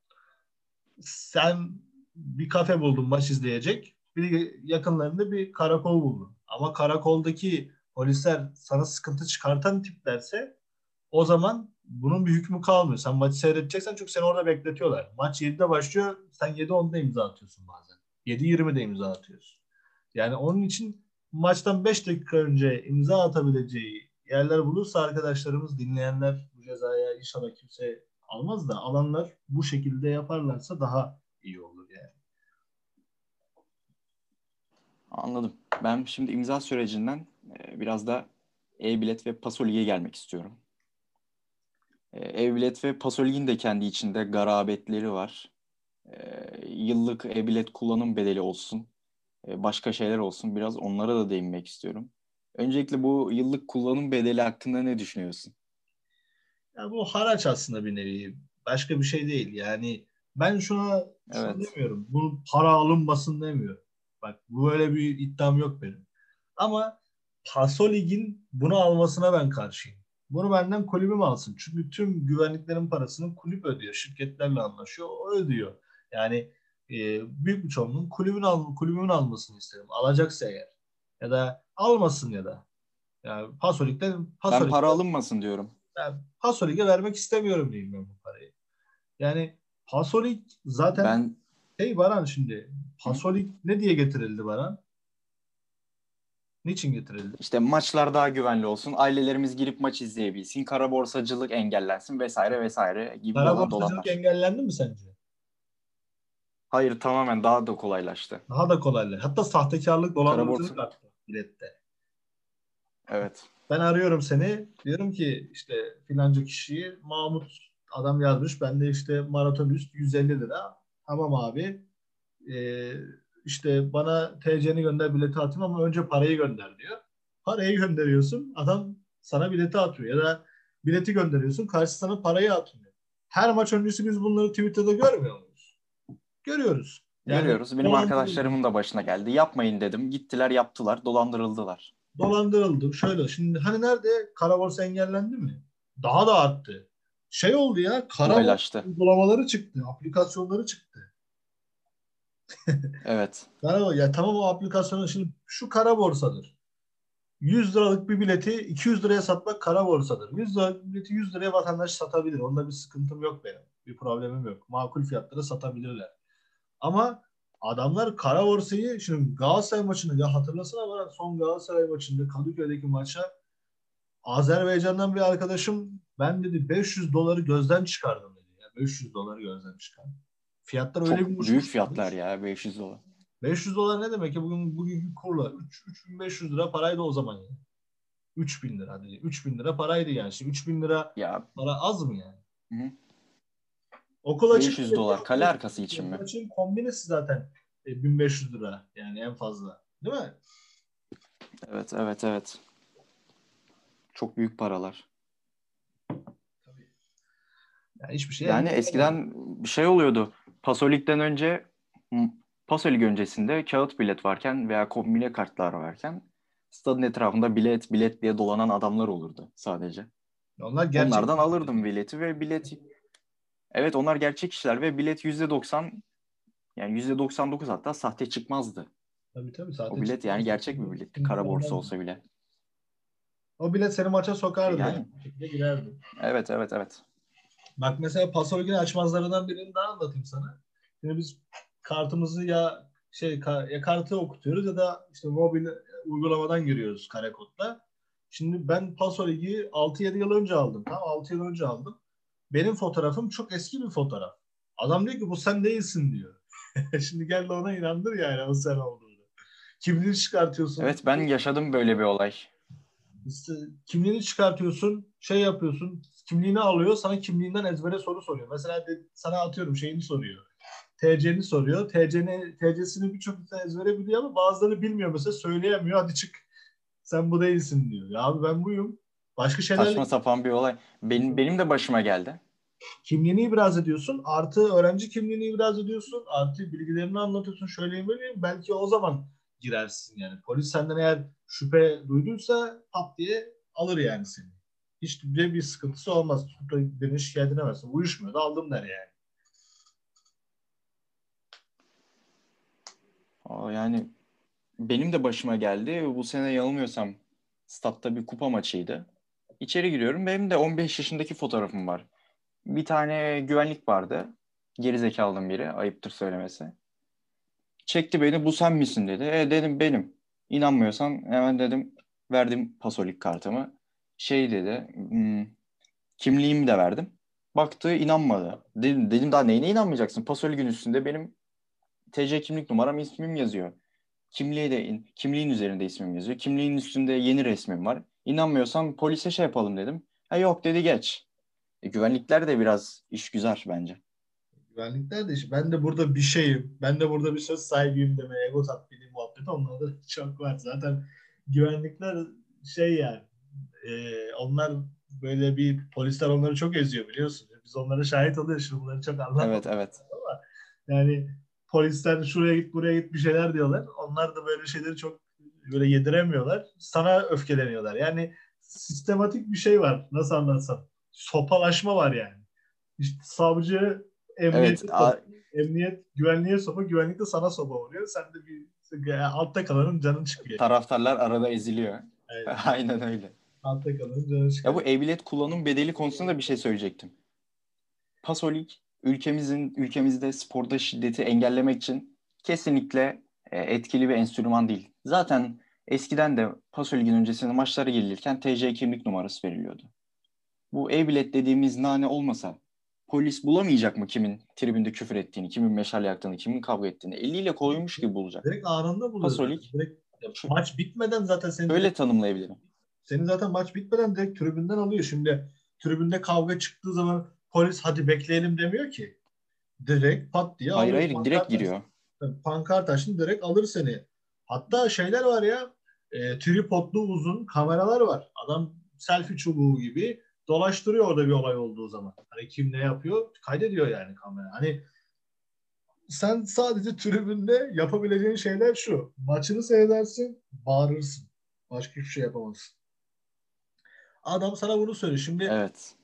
Sen bir kafe buldun maç izleyecek. Bir yakınlarında bir karakol buldun. Ama karakoldaki polisler sana sıkıntı çıkartan tiplerse o zaman bunun bir hükmü kalmıyor. Sen maçı seyredeceksen çünkü seni orada bekletiyorlar. Maç 7'de başlıyor. Sen 7-10'da imza atıyorsun bazen. 7-20'de imza atıyorsun. Yani onun için maçtan 5 dakika önce imza atabileceği yerler bulursa arkadaşlarımız, dinleyenler bu cezaya inşallah kimse almaz da alanlar bu şekilde yaparlarsa daha iyi olur yani. Anladım. Ben şimdi imza sürecinden e, biraz da e-bilet ve Pasolig'e gelmek istiyorum. E, e-bilet ve Pasolig'in de kendi içinde garabetleri var. E, yıllık e-bilet kullanım bedeli olsun. Başka şeyler olsun. Biraz onlara da değinmek istiyorum. Öncelikle bu yıllık kullanım bedeli hakkında ne düşünüyorsun? Ya bu haraç aslında bir nevi. Başka bir şey değil. Yani ben şuna evet. demiyorum. Bu para alınmasın demiyorum. Bak bu böyle bir iddiam yok benim. Ama Paso Lig'in bunu almasına ben karşıyım. Bunu benden kulübüm alsın. Çünkü tüm güvenliklerin parasını kulüp ödüyor. Şirketlerle anlaşıyor. O ödüyor. Yani e, büyük bir çoğunluğun kulübün, al, kulübün almasını isterim. Alacaksa eğer. Ya da almasın ya da. Yani Paso Lig'den Paso Ben para alınmasın diyorum. Yani Paso Lig'e vermek istemiyorum diyeyim ben bu parayı. Yani Paso Lig zaten ben Hey Baran şimdi Pasolik ne diye getirildi Baran? Niçin getirildi? İşte maçlar daha güvenli olsun. Ailelerimiz girip maç izleyebilsin. Kara borsacılık engellensin vesaire vesaire gibi Kara borsacılık engellendi mi sence? Hayır tamamen daha da kolaylaştı. Daha da kolaylaştı. Hatta sahtekarlık dolandırıcılık arttı. bilette. Evet. Ben arıyorum seni. Diyorum ki işte filanca kişiyi Mahmut adam yazmış. Ben de işte maraton üst 150 lira. Tamam abi. Ee, işte bana TC'ni gönder bileti atayım ama önce parayı gönder diyor. Parayı gönderiyorsun. Adam sana bileti atıyor. Ya da bileti gönderiyorsun. Karşı sana parayı atmıyor. Her maç öncesi biz bunları Twitter'da görmüyor muyuz? Görüyoruz. Yani Görüyoruz. Benim arkadaşlarımın da başına geldi. Yapmayın dedim. Gittiler yaptılar. Dolandırıldılar. Dolandırıldı. Şöyle şimdi hani nerede kara borsa engellendi mi? Daha da arttı. Şey oldu ya kara borsa uygulamaları çıktı. Aplikasyonları çıktı. [LAUGHS] evet. Kara, ya tamam o aplikasyonu şimdi şu kara borsadır. 100 liralık bir bileti 200 liraya satmak kara borsadır. 100 liralık bileti 100 liraya vatandaş satabilir. Onda bir sıkıntım yok benim. Bir problemim yok. Makul fiyatlara satabilirler. Ama adamlar kara borsayı şimdi Galatasaray maçını ya hatırlasana bana son Galatasaray maçında Kadıköy'deki maça Azerbaycan'dan bir arkadaşım ben dedi 500 doları gözden çıkardım dedi. Ya 500 doları gözden çıkardım. Fiyatlar Çok öyle bir büyük fiyatlar ya 500 dolar. 500 dolar ne demek ya bugün bugünkü kurla 3 3500 lira paraydı o zaman ya. 3000 lira dedi. 3000 lira paraydı yani. Şimdi 3000 lira ya. para az mı yani? Hı. Okul 500 dolar kale arkası için mi? Maçın kombinesi zaten 1500 e, lira yani en fazla. Değil mi? Evet evet evet. Çok büyük paralar. Tabii. Yani hiçbir şey. Yani eskiden bir şey oluyordu. Pasolik'ten önce Pasolik öncesinde kağıt bilet varken veya kombine kartlar varken stadın etrafında bilet bilet diye dolanan adamlar olurdu sadece. Onlar gerçek Onlardan alırdım bileti ve bilet Evet onlar gerçek kişiler ve bilet yüzde doksan yani yüzde doksan dokuz hatta sahte çıkmazdı. Tabii tabii sahte O bilet çıkmaz. yani gerçek bir bilet. Kara borsa olsa bile. O bilet seni maça sokardı. Yani. Girerdi. Evet evet evet. Bak mesela Pasolgin açmazlarından birini daha anlatayım sana. Şimdi biz kartımızı ya şey ya kartı okutuyoruz ya da işte mobil uygulamadan giriyoruz kare kodla. Şimdi ben Pasolg'i 6-7 yıl önce aldım. Tamam 6 yıl önce aldım. Benim fotoğrafım çok eski bir fotoğraf. Adam diyor ki bu sen değilsin diyor. [LAUGHS] Şimdi gel de ona inandır yani o sen olduğunu. Kimliğini çıkartıyorsun. Evet ben yaşadım böyle bir olay. İşte kimliğini çıkartıyorsun, şey yapıyorsun, kimliğini alıyor, sana kimliğinden ezbere soru soruyor. Mesela de, sana atıyorum şeyini soruyor. TC'ni soruyor. TC'ni, TC'sini birçok insan ezbere biliyor ama bazıları bilmiyor mesela söyleyemiyor. Hadi çık. Sen bu değilsin diyor. Ya abi ben buyum. Başka şeyler... Saçma sapan bir olay. Benim, benim de başıma geldi. Kimliğini ibraz ediyorsun. Artı öğrenci kimliğini ibraz ediyorsun. Artı bilgilerini anlatıyorsun. Şöyleyim böyleyim. Belki o zaman girersin yani. Polis senden eğer şüphe duyduysa pat diye alır yani seni. Hiç bir, bir sıkıntısı olmaz. Tutup da beni şikayet edemezsin. Uyuşmuyor da aldım der yani. Yani benim de başıma geldi. Bu sene yanılmıyorsam statta bir kupa maçıydı. İçeri giriyorum. Benim de 15 yaşındaki fotoğrafım var. Bir tane güvenlik vardı. Geri zekalının biri. Ayıptır söylemesi. Çekti beni bu sen misin dedi. E dedim benim. İnanmıyorsan hemen dedim verdim pasolik kartımı. Şey dedi hmm, kimliğimi de verdim. Baktı inanmadı. Dedim, dedim daha neyine inanmayacaksın? Pasolik'in üstünde benim TC kimlik numaram ismim yazıyor. Kimliği de kimliğin üzerinde ismim yazıyor. Kimliğin üstünde yeni resmim var. İnanmıyorsan polise şey yapalım dedim. Ha yok dedi geç. E, güvenlikler de biraz iş güzel bence. Güvenlikler de iş. Ben de burada bir şeyim. Ben de burada bir söz sahibiyim deme. Ego tatbili muhabbet onlarda çok var. Zaten güvenlikler şey yani e, onlar böyle bir polisler onları çok eziyor biliyorsun. Biz onlara şahit oluyoruz. Şimdi bunları çok anlatmadık. Evet evet. Ama yani polisler şuraya git buraya git bir şeyler diyorlar. Onlar da böyle şeyleri çok böyle yediremiyorlar. Sana öfkeleniyorlar. Yani sistematik bir şey var. Nasıl anlatsam? Sopalaşma var yani. İşte savcı emniyet, evet, a- emniyet güvenliğe sopa, güvenlik de sana sopa vuruyor. Sen de bir altta kalanın canın çıkıyor. Taraftarlar arada eziliyor. Evet. [LAUGHS] Aynen öyle. Altta kalanın canın çıkıyor. Ya bu e-bilet kullanım bedeli konusunda da bir şey söyleyecektim. Pasolik ülkemizin ülkemizde sporda şiddeti engellemek için kesinlikle e, etkili bir enstrüman değil. Zaten eskiden de Paso Lig'in öncesinde maçlara girilirken TC kimlik numarası veriliyordu. Bu e-bilet dediğimiz nane olmasa polis bulamayacak mı kimin tribünde küfür ettiğini, kimin meşale yaktığını, kimin kavga ettiğini? Eliyle koymuş gibi bulacak. Direkt anında buluyor. Pasolik. Direkt maç bitmeden zaten senin öyle tanımlayabilirim. Senin zaten maç bitmeden direkt tribünden alıyor. Şimdi tribünde kavga çıktığı zaman polis hadi bekleyelim demiyor ki. Direkt pat diye Hayır hayır direkt giriyor. Pankart açtın direkt alır seni. Hatta şeyler var ya e, tripodlu uzun kameralar var. Adam selfie çubuğu gibi dolaştırıyor orada bir olay olduğu zaman. Hani kim ne yapıyor kaydediyor yani kamera. Hani sen sadece tribünde yapabileceğin şeyler şu. Maçını seyredersin, bağırırsın. Başka hiçbir şey yapamazsın. Adam sana bunu söylüyor. Şimdi evet.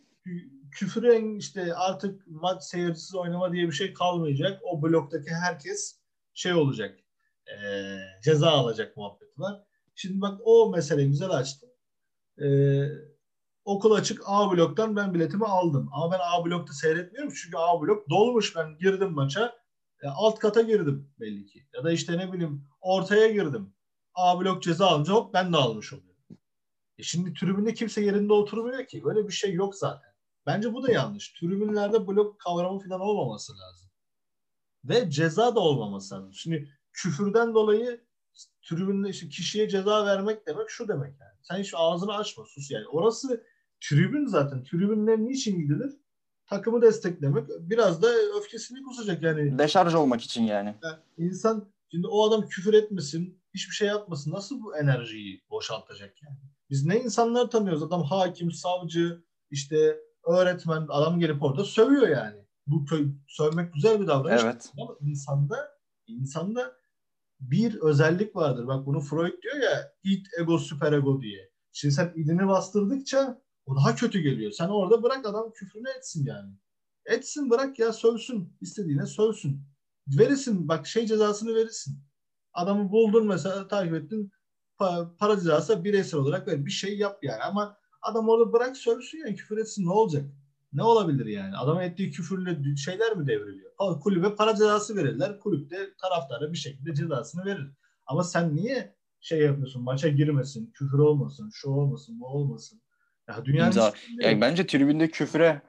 küfürün işte artık maç seyircisiz oynama diye bir şey kalmayacak. O bloktaki herkes şey olacak. E, ceza alacak muhabbeti var. Şimdi bak o meseleyi güzel açtım. E, okul açık A bloktan ben biletimi aldım. Ama ben A blokta seyretmiyorum çünkü A blok dolmuş. Ben girdim maça. E, alt kata girdim belli ki. Ya da işte ne bileyim ortaya girdim. A blok ceza alınca hop ben de almış oluyorum. E şimdi tribünde kimse yerinde oturmuyor ki. Böyle bir şey yok zaten. Bence bu da yanlış. Tribünlerde blok kavramı falan olmaması lazım. Ve ceza da olmaması lazım. Şimdi küfürden dolayı tribünde işte kişiye ceza vermek demek şu demek yani. Sen hiç ağzını açma sus yani. Orası tribün zaten. Tribünler niçin gidilir? Takımı desteklemek. Biraz da öfkesini kusacak yani. Deşarj olmak için yani. yani. İnsan şimdi o adam küfür etmesin, hiçbir şey yapmasın. Nasıl bu enerjiyi boşaltacak yani? Biz ne insanlar tanıyoruz? Adam hakim, savcı, işte öğretmen, adam gelip orada sövüyor yani. Bu sövmek güzel bir davranış. Evet. Ama insanda insanda bir özellik vardır. Bak bunu Freud diyor ya id, ego, süper ego diye. Şimdi sen idini bastırdıkça o daha kötü geliyor. Sen orada bırak adam küfrünü etsin yani. Etsin bırak ya sövsün. istediğine sövsün. Verirsin bak şey cezasını verirsin. Adamı buldun mesela takip ettin para cezası bireysel olarak ver. Bir şey yap yani ama adam orada bırak sövsün yani küfür etsin ne olacak? Ne olabilir yani? Adamın ettiği küfürle şeyler mi devriliyor? Kulübe para cezası verirler. Kulüp de taraftara bir şekilde cezasını verir. Ama sen niye şey yapıyorsun? Maça girmesin, küfür olmasın, şu olmasın, bu olmasın. Ya dünyanın İmza. Yani bence tribünde küfüre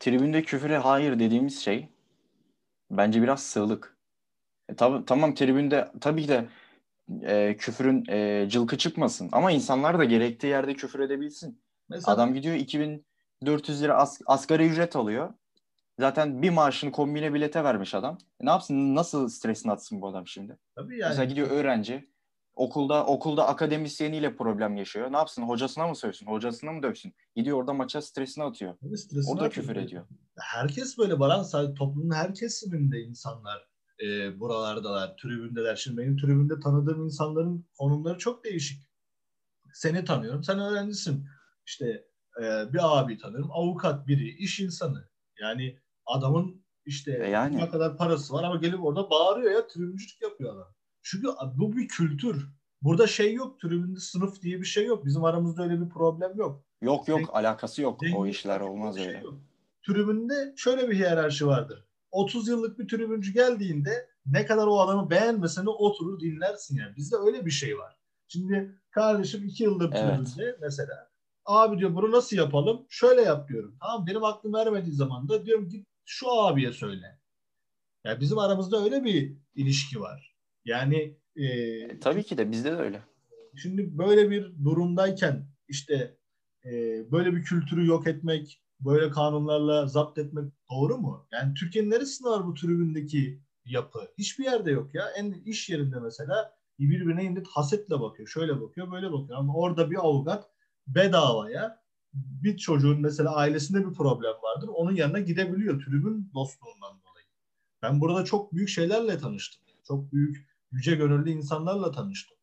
tribünde küfüre hayır dediğimiz şey bence biraz sığlık. E, tab- tamam tribünde tabii ki de e, küfürün e, cılkı çıkmasın ama insanlar da gerektiği yerde küfür edebilsin. Mesela, Adam gidiyor 2400 lira as- asgari ücret alıyor. Zaten bir maaşını kombine bilete vermiş adam. E, ne yapsın? Nasıl stresini atsın bu adam şimdi? Tabii yani. Mesela gidiyor öğrenci okulda okulda akademisyeniyle problem yaşıyor. Ne yapsın? Hocasına mı sövsün? Hocasına mı dövsün? Gidiyor orada maça stresini atıyor. Stresini orada atıyor. küfür ediyor. Herkes böyle Baran sadece toplumun her kesiminde insanlar e, buralardalar, tribündeler. Şimdi benim tribünde tanıdığım insanların konumları çok değişik. Seni tanıyorum. Sen öğrencisin. İşte e, bir abi tanıyorum. Avukat biri, iş insanı. Yani adamın işte e yani. ne kadar parası var ama gelip orada bağırıyor ya tribüncülük yapıyor adam. Çünkü bu bir kültür. Burada şey yok. Tribünde sınıf diye bir şey yok. Bizim aramızda öyle bir problem yok. Yok yok Denk, alakası yok. o işler olmaz şey öyle. Şey Tribünde şöyle bir hiyerarşi vardır. 30 yıllık bir tribüncü geldiğinde ne kadar o adamı beğenmesen de oturur dinlersin yani. Bizde öyle bir şey var. Şimdi kardeşim iki yıldır tribünde evet. mesela. Abi diyor bunu nasıl yapalım? Şöyle yap diyorum. Tamam benim aklım vermediği zaman da diyorum git şu abiye söyle. Yani bizim aramızda öyle bir ilişki var. Yani e, e, tabii ki de bizde de öyle. Şimdi böyle bir durumdayken işte e, böyle bir kültürü yok etmek, böyle kanunlarla zapt etmek doğru mu? Yani Türkiye'nin neresinde var bu tribündeki yapı? Hiçbir yerde yok ya. En iş yerinde mesela birbirine indir hasetle bakıyor. Şöyle bakıyor, böyle bakıyor. Ama orada bir avukat bedavaya bir çocuğun mesela ailesinde bir problem vardır. Onun yanına gidebiliyor tribün dostluğundan dolayı. Ben burada çok büyük şeylerle tanıştım. Çok büyük yüce gönüllü insanlarla tanıştım.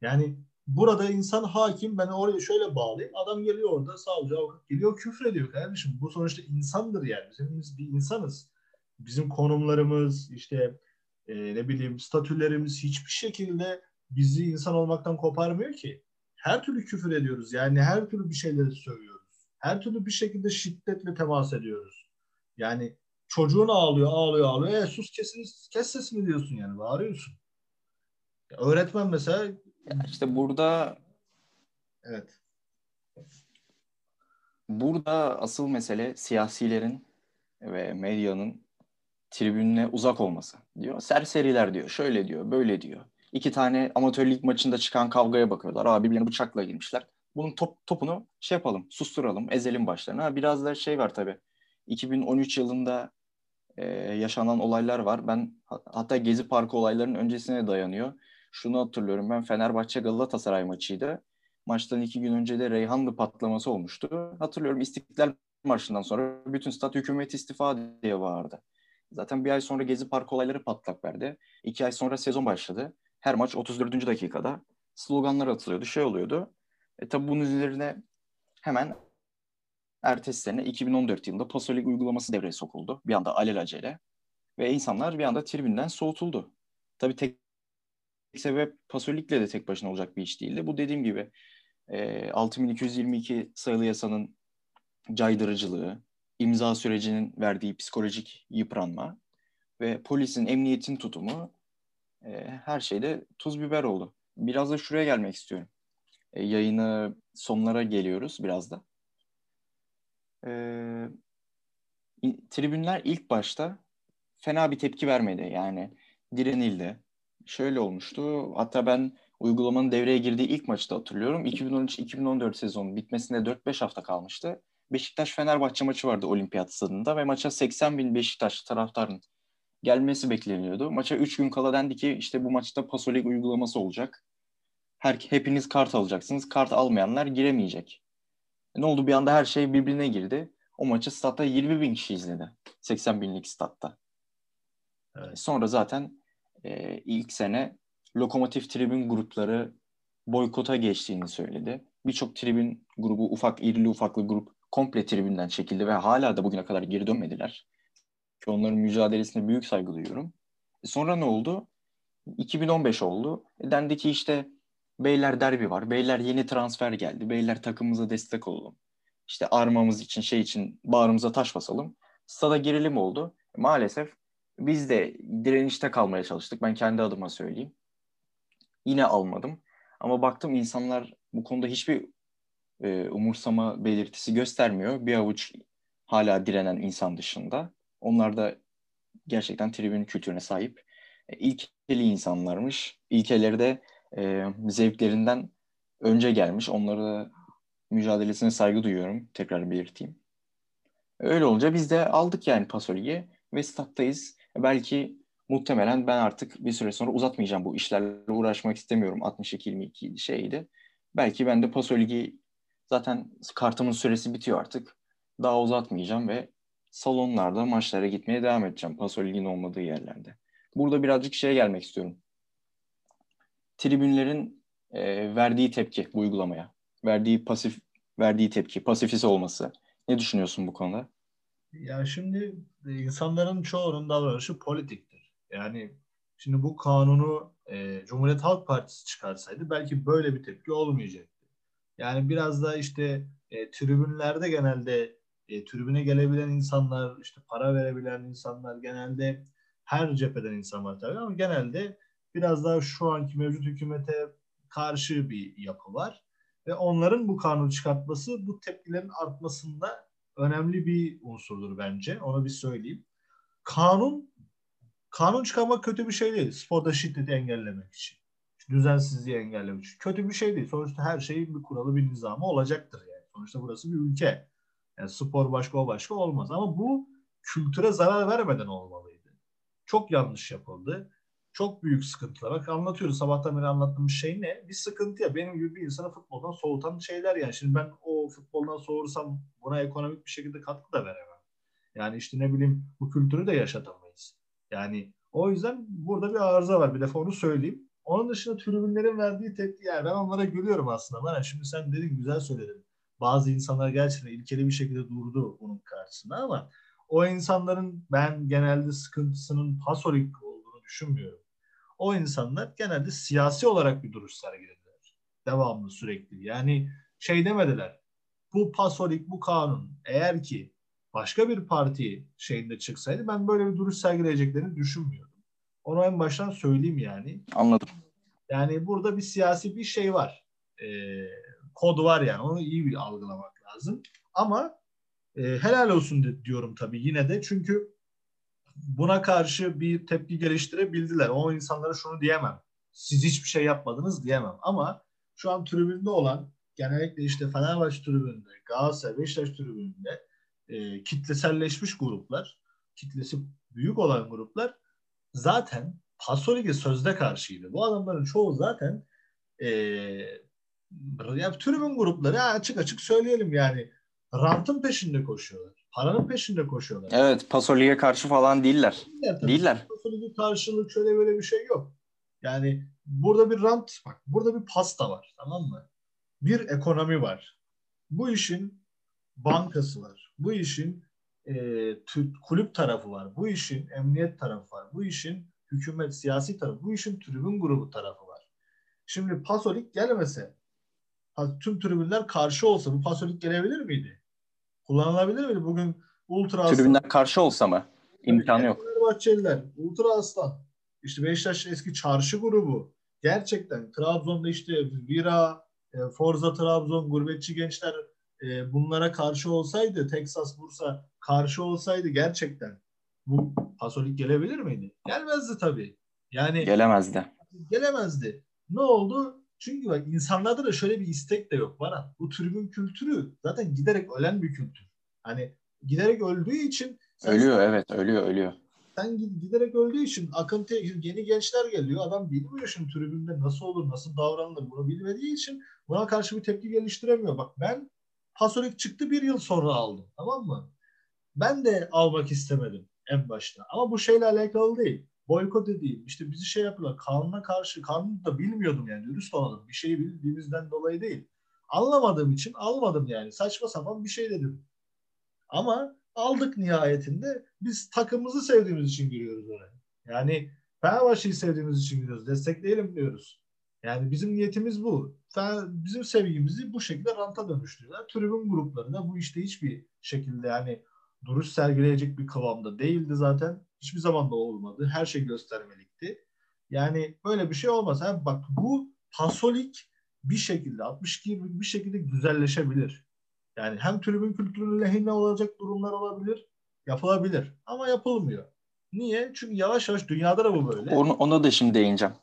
Yani burada insan hakim ben oraya şöyle bağlayayım. Adam geliyor orada savcı avukat geliyor küfür ediyor kardeşim. Bu sonuçta insandır yani. Biz bir insanız. Bizim konumlarımız işte e, ne bileyim statülerimiz hiçbir şekilde bizi insan olmaktan koparmıyor ki. Her türlü küfür ediyoruz. Yani her türlü bir şeyleri söylüyoruz. Her türlü bir şekilde şiddetle temas ediyoruz. Yani çocuğun ağlıyor, ağlıyor, ağlıyor. E, sus kesin, kes sesini diyorsun yani. Bağırıyorsun. Öğretmen mesela ya işte burada evet. Burada asıl mesele siyasilerin ve medyanın tribününe uzak olması diyor. Serseriler diyor. Şöyle diyor, böyle diyor. İki tane amatör lig maçında çıkan kavgaya bakıyorlar. Abi birbirine bıçakla girmişler. Bunun top, topunu şey yapalım, susturalım, ezelim başlarına. Biraz da şey var tabii. 2013 yılında e, yaşanan olaylar var. Ben hatta Gezi Parkı olaylarının öncesine dayanıyor. Şunu hatırlıyorum ben Fenerbahçe Galatasaray maçıydı. Maçtan iki gün önce de Reyhanlı patlaması olmuştu. Hatırlıyorum İstiklal Marşı'ndan sonra bütün stat hükümet istifa diye vardı. Zaten bir ay sonra Gezi Parkı olayları patlak verdi. İki ay sonra sezon başladı. Her maç 34. dakikada sloganlar atılıyordu, şey oluyordu. E tabi bunun üzerine hemen ertesi sene 2014 yılında Pasolik uygulaması devreye sokuldu. Bir anda alelacele. Ve insanlar bir anda tribünden soğutuldu. Tabii tek sebep Pasolik'le de tek başına olacak bir iş değildi. Bu dediğim gibi e, 6222 sayılı yasanın caydırıcılığı, imza sürecinin verdiği psikolojik yıpranma ve polisin, emniyetin tutumu e, her şeyde tuz biber oldu. Biraz da şuraya gelmek istiyorum. E, yayını sonlara geliyoruz biraz da. E, tribünler ilk başta fena bir tepki vermedi. Yani direnildi. Şöyle olmuştu. Hatta ben uygulamanın devreye girdiği ilk maçta hatırlıyorum. 2013-2014 sezonu bitmesine 4-5 hafta kalmıştı. Beşiktaş-Fenerbahçe maçı vardı olimpiyat stadında ve maça 80 bin Beşiktaş taraftarın gelmesi bekleniyordu. Maça 3 gün kala dendi ki işte bu maçta Pasolik uygulaması olacak. Her, hepiniz kart alacaksınız. Kart almayanlar giremeyecek. E, ne oldu bir anda her şey birbirine girdi. O maçı statta 20 bin kişi izledi. 80 binlik statta. Evet. E, sonra zaten e, ilk sene lokomotif tribün grupları boykota geçtiğini söyledi. Birçok tribün grubu ufak irili ufaklı grup komple tribünden çekildi ve hala da bugüne kadar geri dönmediler. Ki onların mücadelesine büyük saygı duyuyorum. E sonra ne oldu? 2015 oldu. E dendi ki işte Beyler derbi var. Beyler yeni transfer geldi. Beyler takımımıza destek olalım. İşte armamız için şey için bağrımıza taş basalım. Stada gerilim oldu. E maalesef biz de direnişte kalmaya çalıştık. Ben kendi adıma söyleyeyim. Yine almadım. Ama baktım insanlar bu konuda hiçbir e, umursama belirtisi göstermiyor. Bir avuç hala direnen insan dışında. Onlar da gerçekten tribün kültürüne sahip e, ilkeli insanlarmış. İlkeleri de e, zevklerinden önce gelmiş. Onları mücadelesine saygı duyuyorum. Tekrar belirteyim. Öyle olunca biz de aldık yani Pasolig'i ve stat'tayız. Belki muhtemelen ben artık bir süre sonra uzatmayacağım bu işlerle uğraşmak istemiyorum. 62-22 şeydi. Belki ben de Pasolig'i zaten kartımın süresi bitiyor artık. Daha uzatmayacağım ve salonlarda maçlara gitmeye devam edeceğim. Pasolig'in olmadığı yerlerde. Burada birazcık şeye gelmek istiyorum. Tribünlerin e, verdiği tepki bu uygulamaya. Verdiği pasif verdiği tepki, pasifisi olması. Ne düşünüyorsun bu konuda? Ya şimdi e, insanların çoğunun davranışı politiktir. Yani şimdi bu kanunu e, Cumhuriyet Halk Partisi çıkarsaydı belki böyle bir tepki olmayacaktı. Yani biraz da işte e, tribünlerde genelde e, tribüne gelebilen insanlar, işte para verebilen insanlar genelde her cepheden insan var tabii ama genelde biraz daha şu anki mevcut hükümete karşı bir yapı var. Ve onların bu kanunu çıkartması bu tepkilerin artmasında önemli bir unsurdur bence. Onu bir söyleyeyim. Kanun kanun çıkarmak kötü bir şey değil. Sporda şiddeti engellemek için. Düzensizliği engellemek için. Kötü bir şey değil. Sonuçta her şeyin bir kuralı, bir nizamı olacaktır yani. Sonuçta burası bir ülke. Yani spor başka o başka olmaz. Ama bu kültüre zarar vermeden olmalıydı. Çok yanlış yapıldı. Çok büyük sıkıntılar. Bak anlatıyoruz sabahtan beri anlattığımız şey ne? Bir sıkıntı ya. Benim gibi bir insanı futboldan soğutan şeyler yani. Şimdi ben o futboldan soğursam buna ekonomik bir şekilde katkı da veremem. Yani işte ne bileyim bu kültürü de yaşatamayız. Yani o yüzden burada bir arıza var. Bir defa onu söyleyeyim. Onun dışında tribünlerin verdiği tepki yani ben onlara gülüyorum aslında. Bana şimdi sen dedin güzel söyledin bazı insanlar gerçekten ilkeli bir şekilde durdu bunun karşısında ama o insanların ben genelde sıkıntısının pasolik olduğunu düşünmüyorum. O insanlar genelde siyasi olarak bir duruş sergilediler. Devamlı sürekli. Yani şey demediler. Bu pasolik, bu kanun eğer ki başka bir parti şeyinde çıksaydı ben böyle bir duruş sergileyeceklerini düşünmüyordum. Onu en baştan söyleyeyim yani. Anladım. Yani burada bir siyasi bir şey var. Ee, kod var yani. Onu iyi bir algılamak lazım. Ama e, helal olsun diyorum tabii yine de. Çünkü buna karşı bir tepki geliştirebildiler. O insanlara şunu diyemem. siz hiçbir şey yapmadınız diyemem. Ama şu an tribünde olan genellikle işte Fenerbahçe tribününde, Galatasaray, Beşiktaş tribününde e, kitleselleşmiş gruplar, kitlesi büyük olan gruplar zaten Pasolik'e sözde karşıydı. Bu adamların çoğu zaten e, ya tribün grupları açık açık söyleyelim yani rantın peşinde koşuyorlar. Paranın peşinde koşuyorlar. Evet Pasolik'e karşı falan değiller. Değiller. tabii. Değiller. Karşılık şöyle böyle bir şey yok. Yani burada bir rant bak burada bir pasta var tamam mı? Bir ekonomi var. Bu işin bankası var. Bu işin e, tü- kulüp tarafı var. Bu işin emniyet tarafı var. Bu işin hükümet siyasi tarafı. Bu işin tribün grubu tarafı var. Şimdi Pasolik gelmese tüm tribünler karşı olsa bu Pasolik gelebilir miydi? Kullanılabilir miydi? Bugün Ultra Aslan, Tribünler karşı olsa mı? İmkanı yok. Fenerbahçeliler, Ultra Aslan, işte Beşiktaş eski çarşı grubu. Gerçekten Trabzon'da işte Vira, e, Forza Trabzon, gurbetçi gençler e, bunlara karşı olsaydı, Texas, Bursa karşı olsaydı gerçekten bu Pasolik gelebilir miydi? Gelmezdi tabii. Yani Gelemezdi. gelemezdi. Ne oldu? Çünkü bak insanlarda da şöyle bir istek de yok bana. Bu tribün kültürü zaten giderek ölen bir kültür. Hani giderek öldüğü için sen, Ölüyor evet ölüyor ölüyor. sen giderek öldüğü için akıntı yeni gençler geliyor. Adam bilmiyor şimdi tribünde nasıl olur, nasıl davranılır bunu bilmediği için buna karşı bir tepki geliştiremiyor. Bak ben Pasolik çıktı bir yıl sonra aldım. Tamam mı? Ben de almak istemedim en başta. Ama bu şeyle alakalı değil. Boykot edeyim. İşte bizi şey yapıyorlar. Kanuna karşı. Kanunu da bilmiyordum yani. Dürüst olalım. Bir şeyi bildiğimizden dolayı değil. Anlamadığım için almadım yani. Saçma sapan bir şey dedim. Ama aldık nihayetinde. Biz takımımızı sevdiğimiz için giriyoruz oraya. Yani Fenerbahçe'yi sevdiğimiz için giriyoruz. Destekleyelim diyoruz. Yani bizim niyetimiz bu. Bizim sevgimizi bu şekilde ranta dönüştürüyorlar. Tribün grupları da bu işte hiçbir şekilde yani duruş sergileyecek bir kıvamda değildi zaten. Hiçbir zaman da olmadı. Her şey göstermelikti. Yani böyle bir şey olmaz. Yani bak bu pasolik bir şekilde 62 bir şekilde güzelleşebilir. Yani hem tribün kültürü lehine olacak durumlar olabilir. Yapılabilir. Ama yapılmıyor. Niye? Çünkü yavaş yavaş dünyada da bu böyle. Onu, ona da şimdi değineceğim.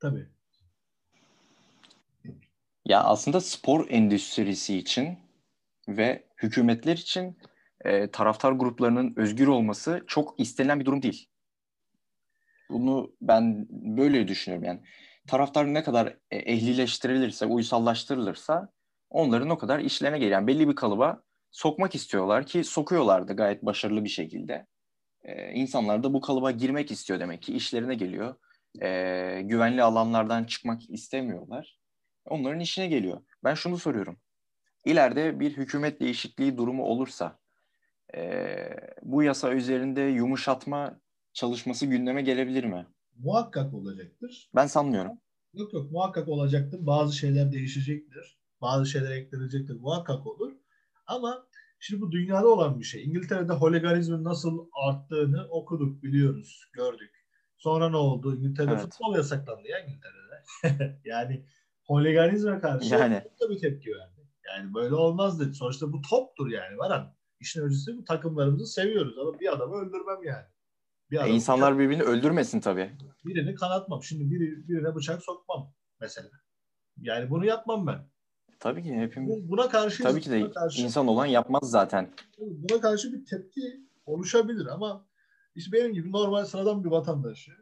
Tabii. Ya aslında spor endüstrisi için ve hükümetler için e, taraftar gruplarının özgür olması çok istenilen bir durum değil. Bunu ben böyle düşünüyorum yani. Taraftar ne kadar e, ehlileştirilirse, uysallaştırılırsa onların o kadar işlerine geliyor. Yani belli bir kalıba sokmak istiyorlar ki sokuyorlar da gayet başarılı bir şekilde. Ee, insanlar da bu kalıba girmek istiyor demek ki işlerine geliyor. Ee, güvenli alanlardan çıkmak istemiyorlar. Onların işine geliyor. Ben şunu soruyorum. İleride bir hükümet değişikliği durumu olursa e, bu yasa üzerinde yumuşatma çalışması gündeme gelebilir mi? Muhakkak olacaktır. Ben sanmıyorum. Yok yok muhakkak olacaktır. Bazı şeyler değişecektir. Bazı şeyler eklenecektir. Muhakkak olur. Ama şimdi bu dünyada olan bir şey. İngiltere'de holiganizmin nasıl arttığını okuduk, biliyoruz, gördük. Sonra ne oldu? İngiltere'de Evet. futbol yasaklandı ya İngiltere'de. [LAUGHS] yani holiganizme karşı Yani. da bir tepki verdi. Yani böyle olmaz dedi. Sonuçta bu toptur yani. Varan. İşin öncesi bu takımlarımızı seviyoruz ama bir adamı öldürmem yani. Bir E, adamı insanlar birbirini öldürmesin tabii. birini kanatmam. Şimdi biri, birine bıçak sokmam mesela. Yani bunu yapmam ben. Tabii ki hepimiz. Bu- Buna karşı Tabii ki de karşı, insan olan yapmaz zaten. buna karşı bir tepki oluşabilir ama işte benim gibi normal sıradan bir vatandaşı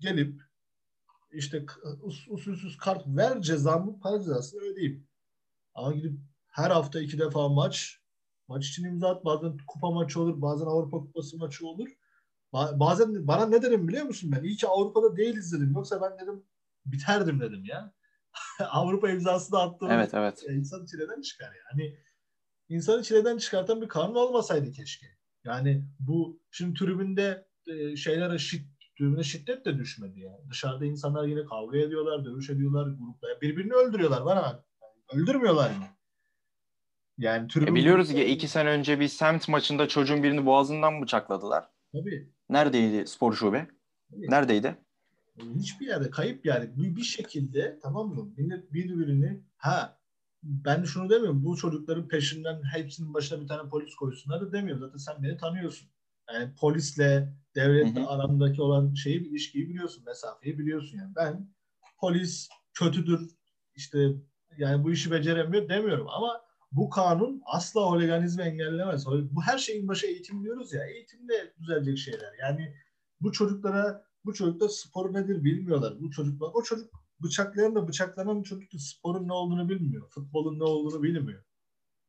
gelip işte us- usulsüz kart ver cezamı para cezasını ödeyeyim. Ama gidip her hafta iki defa maç maç için imza at. Bazen kupa maçı olur. Bazen Avrupa Kupası maçı olur. Ba- bazen bana ne dedim biliyor musun ben? İyi ki Avrupa'da değiliz dedim. Yoksa ben dedim biterdim dedim ya. [LAUGHS] Avrupa imzası da attığım Evet evet. e, insan çileden çıkar yani. İnsanı çileden çıkartan bir kanun olmasaydı keşke. Yani bu şimdi tribünde e, şeylere şid, tribüne şiddet de düşmedi yani. Dışarıda insanlar yine kavga ediyorlar, dövüş ediyorlar, gruplar. Birbirini öldürüyorlar var ama öldürmüyorlar mı? Yani E, biliyoruz ki iki sene önce bir semt maçında çocuğun birini boğazından bıçakladılar. Tabii. Neredeydi spor şube? tabii. Neredeydi? Hiçbir yerde kayıp yani bir, bir şekilde tamam mı? Millet birbirini ha ben şunu demiyorum bu çocukların peşinden hepsinin başına bir tane polis koysunlar da demiyorum. Zaten sen beni tanıyorsun. Yani polisle devletle Hı hı. arandaki olan şeyi ilişkiyi biliyorsun. Mesafeyi biliyorsun yani. Ben polis kötüdür işte yani bu işi beceremiyor demiyorum ama bu kanun asla oliganizmi engellemez. Bu her şeyin başı eğitim diyoruz ya. Eğitimde düzelecek şeyler. Yani bu çocuklara bu çocuklar spor nedir bilmiyorlar. Bu çocuklar o çocuk bıçaklayan da bıçaklanan çocuk da sporun ne olduğunu bilmiyor. Futbolun ne olduğunu bilmiyor.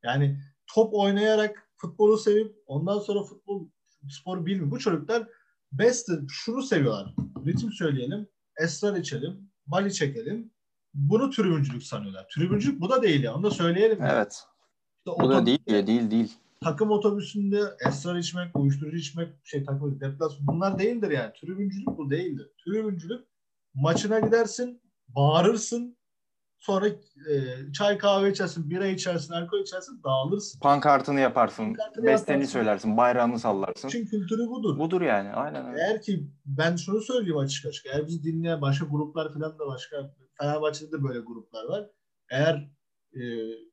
Yani top oynayarak futbolu sevip ondan sonra futbol spor bilmiyor. Bu çocuklar best şunu seviyorlar. Ritim söyleyelim, esrar içelim, bali çekelim. Bunu tribüncülük sanıyorlar. Tribüncülük bu da değil ya. Onu da söyleyelim. Evet. Bu da değil ya, değil değil. Takım otobüsünde esrar içmek, uyuşturucu içmek, şey takım deplasman bunlar değildir yani. Tribüncülük bu değildir. Tribüncülük maçına gidersin, bağırırsın, Sonra e, çay kahve içersin, bira içersin, alkol içersin, dağılırsın. Pankartını yaparsın, Pankartını besteni yaparsın. söylersin, bayrağını sallarsın. Çünkü kültürü budur. Budur yani, aynen öyle. Eğer ki ben şunu söyleyeyim açık açık. Eğer bizi dinleyen başka gruplar falan da başka, Fenerbahçe'de de böyle gruplar var. Eğer e,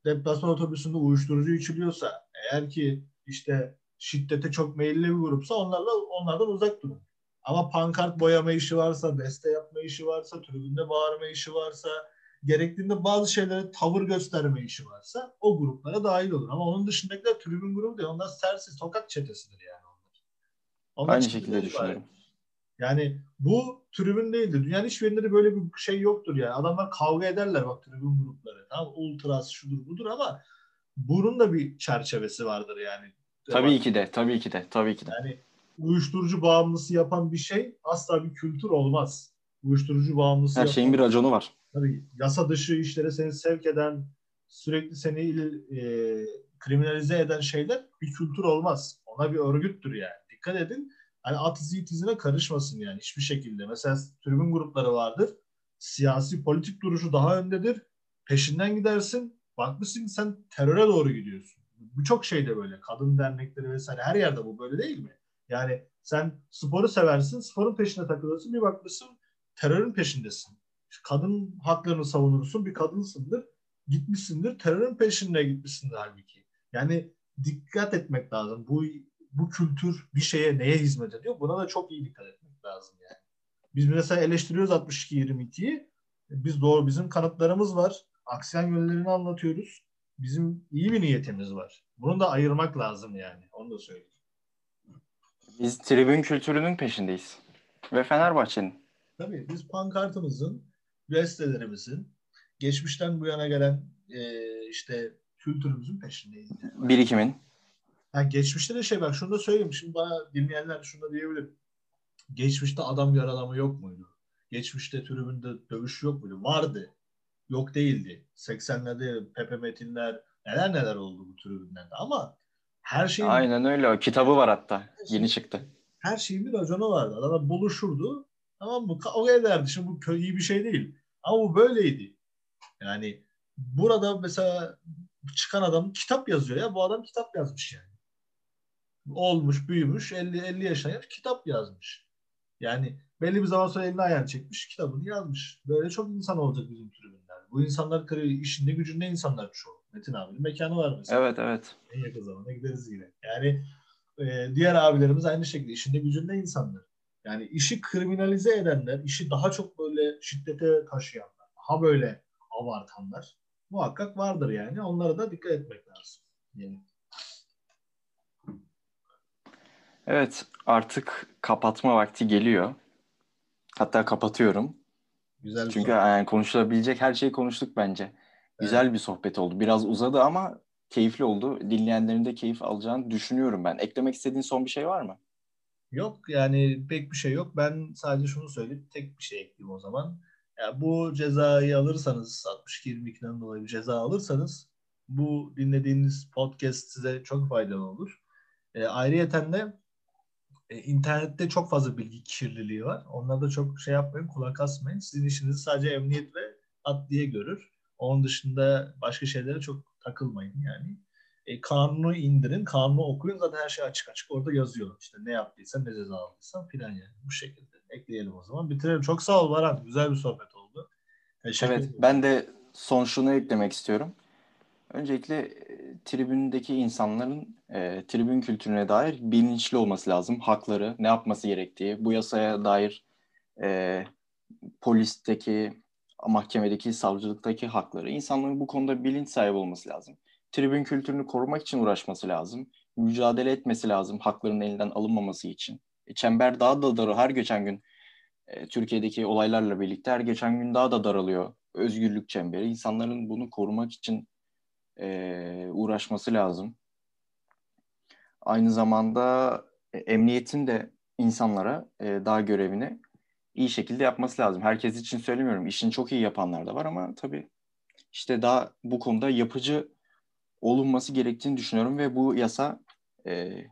deplasman otobüsünde uyuşturucu içiliyorsa, eğer ki işte şiddete çok meyilli bir grupsa onlarla onlardan uzak durun. Ama pankart boyama işi varsa, beste yapma işi varsa, tribünde bağırma işi varsa, gerektiğinde bazı şeylere tavır gösterme işi varsa o gruplara dahil olur. Ama onun dışındakiler tribün grubu değil. Onlar sersiz sokak çetesidir yani onlar. onlar Aynı şekilde düşünüyorum. Yani bu tribün değildir. Dünyanın hiçbir yerinde de böyle bir şey yoktur yani. Adamlar kavga ederler bak tribün grupları. Tamam ultras şudur budur ama bunun da bir çerçevesi vardır yani. Tabii bak, ki de, tabii ki de, tabii ki de. Yani uyuşturucu bağımlısı yapan bir şey asla bir kültür olmaz. Uyuşturucu bağımlısı Her yapan, şeyin bir raconu var tabii yasa dışı işlere seni sevk eden, sürekli seni e, kriminalize eden şeyler bir kültür olmaz. Ona bir örgüttür yani. Dikkat edin. Hani at izi karışmasın yani hiçbir şekilde. Mesela tribün grupları vardır. Siyasi politik duruşu daha öndedir. Peşinden gidersin. Bakmışsın sen teröre doğru gidiyorsun. Birçok şeyde böyle. Kadın dernekleri vesaire her yerde bu böyle değil mi? Yani sen sporu seversin, sporun peşine takılırsın. Bir bakmışsın terörün peşindesin kadın haklarını savunursun bir kadınsındır. Gitmişsindir terörün peşinde gitmişsindir halbuki. Yani dikkat etmek lazım. Bu bu kültür bir şeye neye hizmet ediyor? Buna da çok iyi dikkat etmek lazım yani. Biz mesela eleştiriyoruz 62-22'yi. Biz doğru bizim kanıtlarımız var. Aksiyon yönlerini anlatıyoruz. Bizim iyi bir niyetimiz var. Bunu da ayırmak lazım yani. Onu da söyleyeyim. Biz tribün kültürünün peşindeyiz. Ve Fenerbahçe'nin. Tabii biz pankartımızın üniversitelerimizin geçmişten bu yana gelen e, işte kültürümüzün peşindeyiz. Yani. Birikimin. Yani geçmişte de şey bak şunu da söyleyeyim. Şimdi bana dinleyenler şunu da diyebilir. Geçmişte adam yaralama yok muydu? Geçmişte tribünde dövüş yok muydu? Vardı. Yok değildi. 80'lerde Pepe Metinler neler neler oldu bu tribünlerde ama her şey Aynen öyle. O kitabı var hatta. Yeni çıktı. Her şeyin bir raconu vardı. Adamlar buluşurdu. Tamam mı? Kavga ederdi. Şimdi bu iyi bir şey değil. Ama bu böyleydi. Yani burada mesela çıkan adam kitap yazıyor ya. Bu adam kitap yazmış yani. Olmuş, büyümüş, 50 50 yaşına gelmiş, kitap yazmış. Yani belli bir zaman sonra elini ayağını çekmiş, kitabını yazmış. Böyle çok insan olacak bizim tribünler. Bu insanlar işinde gücünde insanlar çoğu. Metin abinin mekanı var mesela. Evet, evet. En yakın zamanda gideriz yine. Yani e, diğer abilerimiz aynı şekilde işinde gücünde insanlar. Yani işi kriminalize edenler, işi daha çok böyle şiddete taşıyanlar, daha böyle abartanlar muhakkak vardır yani. Onlara da dikkat etmek lazım. Yani. Evet, artık kapatma vakti geliyor. Hatta kapatıyorum. Güzel Çünkü yani konuşulabilecek her şeyi konuştuk bence. Evet. Güzel bir sohbet oldu. Biraz uzadı ama keyifli oldu. Dinleyenlerin de keyif alacağını düşünüyorum ben. Eklemek istediğin son bir şey var mı? Yok yani pek bir şey yok. Ben sadece şunu söyleyip tek bir şey ekleyeyim o zaman. Yani bu cezayı alırsanız 62-22'den dolayı bir ceza alırsanız bu dinlediğiniz podcast size çok faydalı olur. E, ayrıyeten de e, internette çok fazla bilgi kirliliği var. Onlarda çok şey yapmayın, kulak asmayın. Sizin işinizi sadece emniyet ve adliye görür. Onun dışında başka şeylere çok takılmayın yani. E, kanunu indirin, kanunu okuyun zaten her şey açık açık orada yazıyor. İşte ne yaptıysan, ne ceza aldıysan filan yani bu şekilde. Ekleyelim o zaman. Bitirelim. Çok sağ ol Baran. Güzel bir sohbet oldu. Teşekkür evet, ederim. ben de son şunu eklemek istiyorum. Öncelikle e, tribündeki insanların e, tribün kültürüne dair bilinçli olması lazım. Hakları, ne yapması gerektiği, bu yasaya dair e, polisteki mahkemedeki, savcılıktaki hakları. İnsanların bu konuda bilinç sahibi olması lazım. Tribün kültürünü korumak için uğraşması lazım. Mücadele etmesi lazım haklarının elinden alınmaması için. E, çember daha da darı her geçen gün e, Türkiye'deki olaylarla birlikte her geçen gün daha da daralıyor özgürlük çemberi. İnsanların bunu korumak için e, uğraşması lazım. Aynı zamanda e, emniyetin de insanlara e, daha görevini iyi şekilde yapması lazım. Herkes için söylemiyorum. İşini çok iyi yapanlar da var ama tabii işte daha bu konuda yapıcı olunması gerektiğini düşünüyorum ve bu yasa e,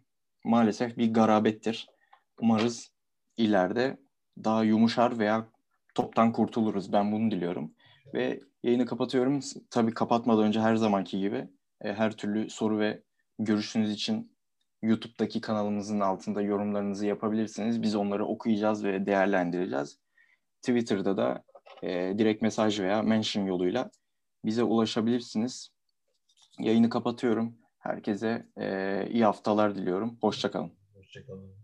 maalesef bir garabettir. Umarız ileride daha yumuşar veya toptan kurtuluruz. Ben bunu diliyorum. Ve yayını kapatıyorum. Tabii kapatmadan önce her zamanki gibi e, her türlü soru ve görüşünüz için YouTube'daki kanalımızın altında yorumlarınızı yapabilirsiniz. Biz onları okuyacağız ve değerlendireceğiz. Twitter'da da e, direkt mesaj veya mention yoluyla bize ulaşabilirsiniz. Yayını kapatıyorum. Herkese e, iyi haftalar diliyorum. Hoşçakalın. Hoşçakalın.